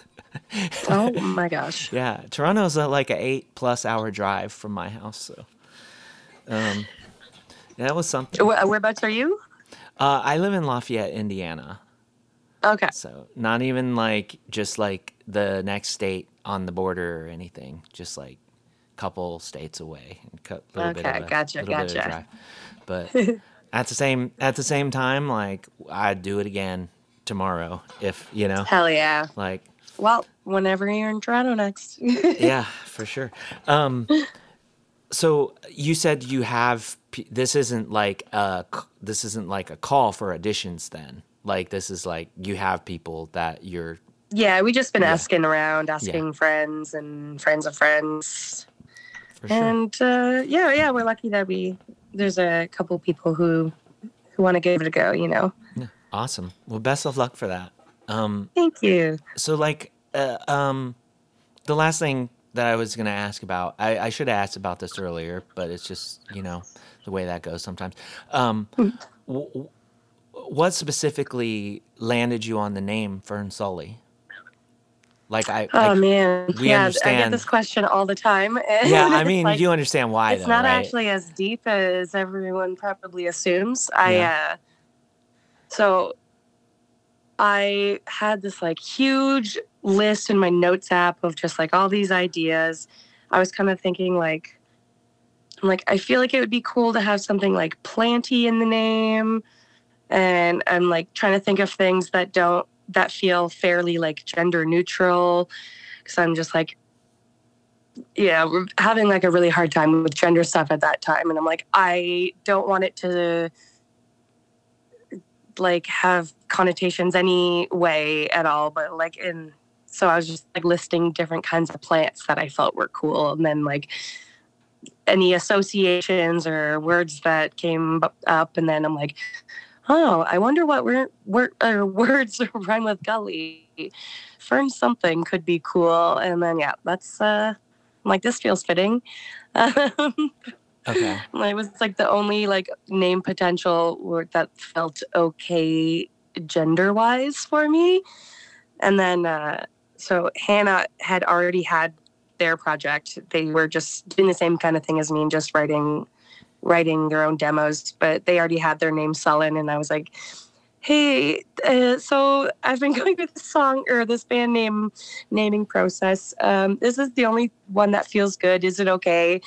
Oh my gosh. Yeah, Toronto's a, like an eight plus hour drive from my house. So, um, that was something. Wh- Whereabouts are you? Uh, I live in Lafayette, Indiana. Okay. So not even like just like the next state on the border or anything. Just like couple states away. and cut a little bit Okay, of a, gotcha, little bit of a gotcha. drive. But <laughs> at the same at the same time, like I'd do it again tomorrow if you know, Hell yeah. like Well, whenever you're in Toronto next. <laughs> yeah, for sure. Um, so you said you have this isn't like a this isn't like a call for auditions then. Like this is like you have people that you're yeah, we just been Yeah. asking around, asking friends and friends of friends. For sure. And uh, yeah, yeah, we're lucky that we there's a couple people who who want to give it a go, you know. Yeah. Awesome. Well, best of luck for that. Um, Thank you. so like, uh, um, the last thing that I was gonna ask about, I, I should have asked about this earlier, but it's just you know the way that goes sometimes. Um, w- w- what specifically landed you on the name Fern Sully? Like I, Oh I man, we yeah, I get this question all the time. <laughs> yeah, I mean like- you understand why it's though, not right? actually as deep as everyone probably assumes. I Yeah. uh so I had this like huge list in my notes app of just like all these ideas. I was kind of thinking like I'm like I feel like it would be cool to have something like planty in the name and I'm like trying to think of things that don't that feel fairly like gender neutral because I'm just like yeah, we're having like a really hard time with gender stuff at that time. And I'm like, I don't want it to like have connotations any way at all. But like in so I was just like listing different kinds of plants that I felt were cool. And then like any associations or words that came up. And then I'm like, oh, I wonder what word, uh, <laughs> words <laughs> rhyme with gully. Fern something could be cool. And then, yeah, that's, uh, I'm like, this feels fitting. <laughs> Um, Okay. it was like the only like name potential word that felt okay gender wise for me. And then, uh, so Hannah had already had their project. They were just doing the same kind of thing as me and just writing, writing their own demos, but they already had their name Sullen. And I was like, Hey, uh, so I've been <laughs> going through this song or this band name naming process. Um, this is the only one that feels good. Is it okay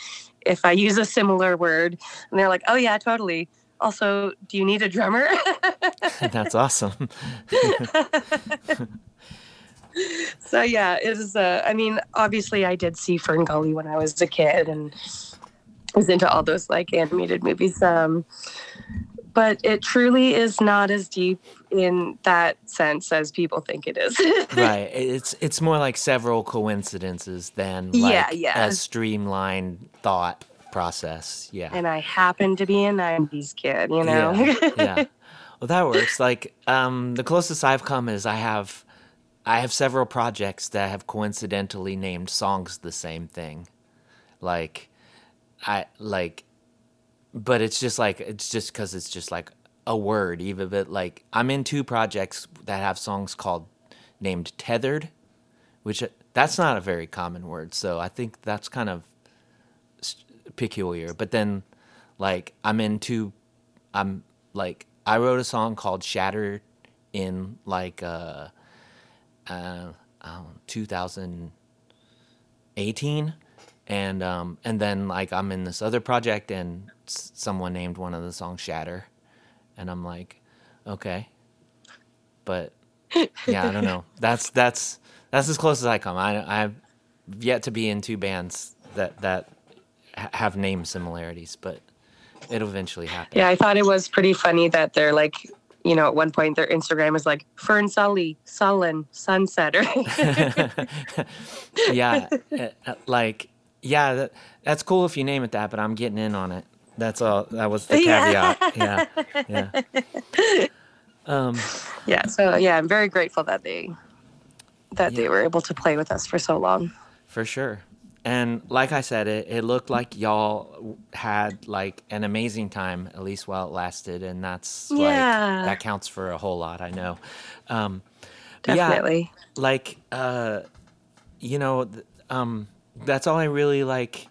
if I use a similar word? And they're like, oh, yeah, totally. Also, do you need a drummer? <laughs> That's awesome. <laughs> so, yeah, it is. Uh, I mean, obviously, I did see Fern Gully when I was a kid and was into all those like animated movies. Um, but it truly is not as deep in that sense as people think it is. <laughs> right. It's it's more like several coincidences than like Yeah, yeah. a streamlined thought process. Yeah. and I happen to be a 90s kid, you know? Yeah, yeah. <laughs> Well, that works. Like, um, the closest I've come is I have, I have several projects that have coincidentally named songs the same thing. Like, I like, but it's just like it's just because it's just like a word. Even but like I'm in two projects that have songs called named tethered, which uh, that's not a very common word. So I think that's kind of peculiar. But then, like I'm in two I'm like I wrote a song called Shattered in like uh, uh, um, 2018, and um, and then like I'm in this other project and s- someone named one of the songs Shatter, and I'm like, okay, but yeah, I don't know. <laughs> That's that's that's as close as I come. I I've yet to be in two bands that that ha- have name similarities, but it'll eventually happen. Yeah, I thought it was pretty funny that they're like, you know, at one point their Instagram is like Fern Sully, Sullen, Sunsetter. <laughs> yeah, uh, <laughs> uh, like yeah, that, that's cool if you name it that, but I'm getting in on it. That's all. That was the <laughs> caveat. Yeah, yeah. <laughs> Um, yeah, so yeah, I'm very grateful that they that they were able to play with us for so long. for sure. And like I said, it, it looked like y'all had like an amazing time, at least while it lasted, and that's like Yeah. that counts for a whole lot. I know. Um, Yeah. definitely. like uh you know um that's all i really like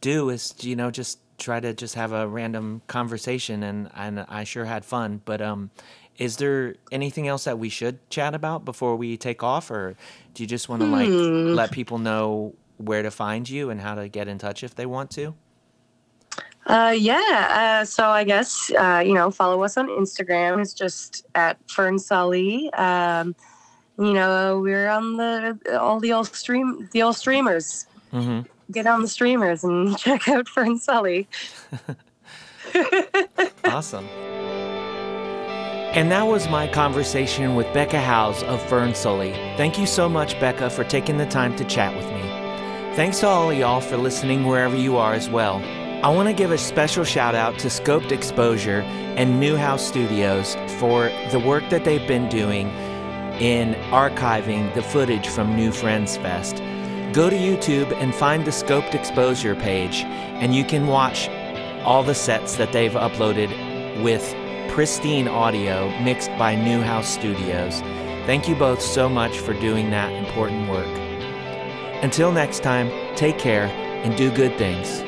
do is you know just try to just have a random conversation and and i sure had fun but um is there anything else that we should chat about before we take off or do you just want to like let people know where to find you and how to get in touch if they want to Uh, yeah. Uh, so I guess uh, you know, follow us on Instagram. It's just at Fern Sully. Um, you know, we're on the all the old stream the old streamers. mm-hmm. Get on the streamers and <laughs> check out Fern Sully. <laughs> Awesome. And that was my conversation with Becca Howes of Fern Sully. Thank you so much, Becca, for taking the time to chat with me. Thanks to all y'all for listening wherever you are as well. I want to give a special shout out to Scoped Exposure and Newhouse Studios for the work that they've been doing in archiving the footage from New Friends Fest. Go to YouTube and find the Scoped Exposure page, and you can watch all the sets that they've uploaded with pristine audio mixed by Newhouse Studios. Thank you both so much for doing that important work. Until next time, take care and do good things.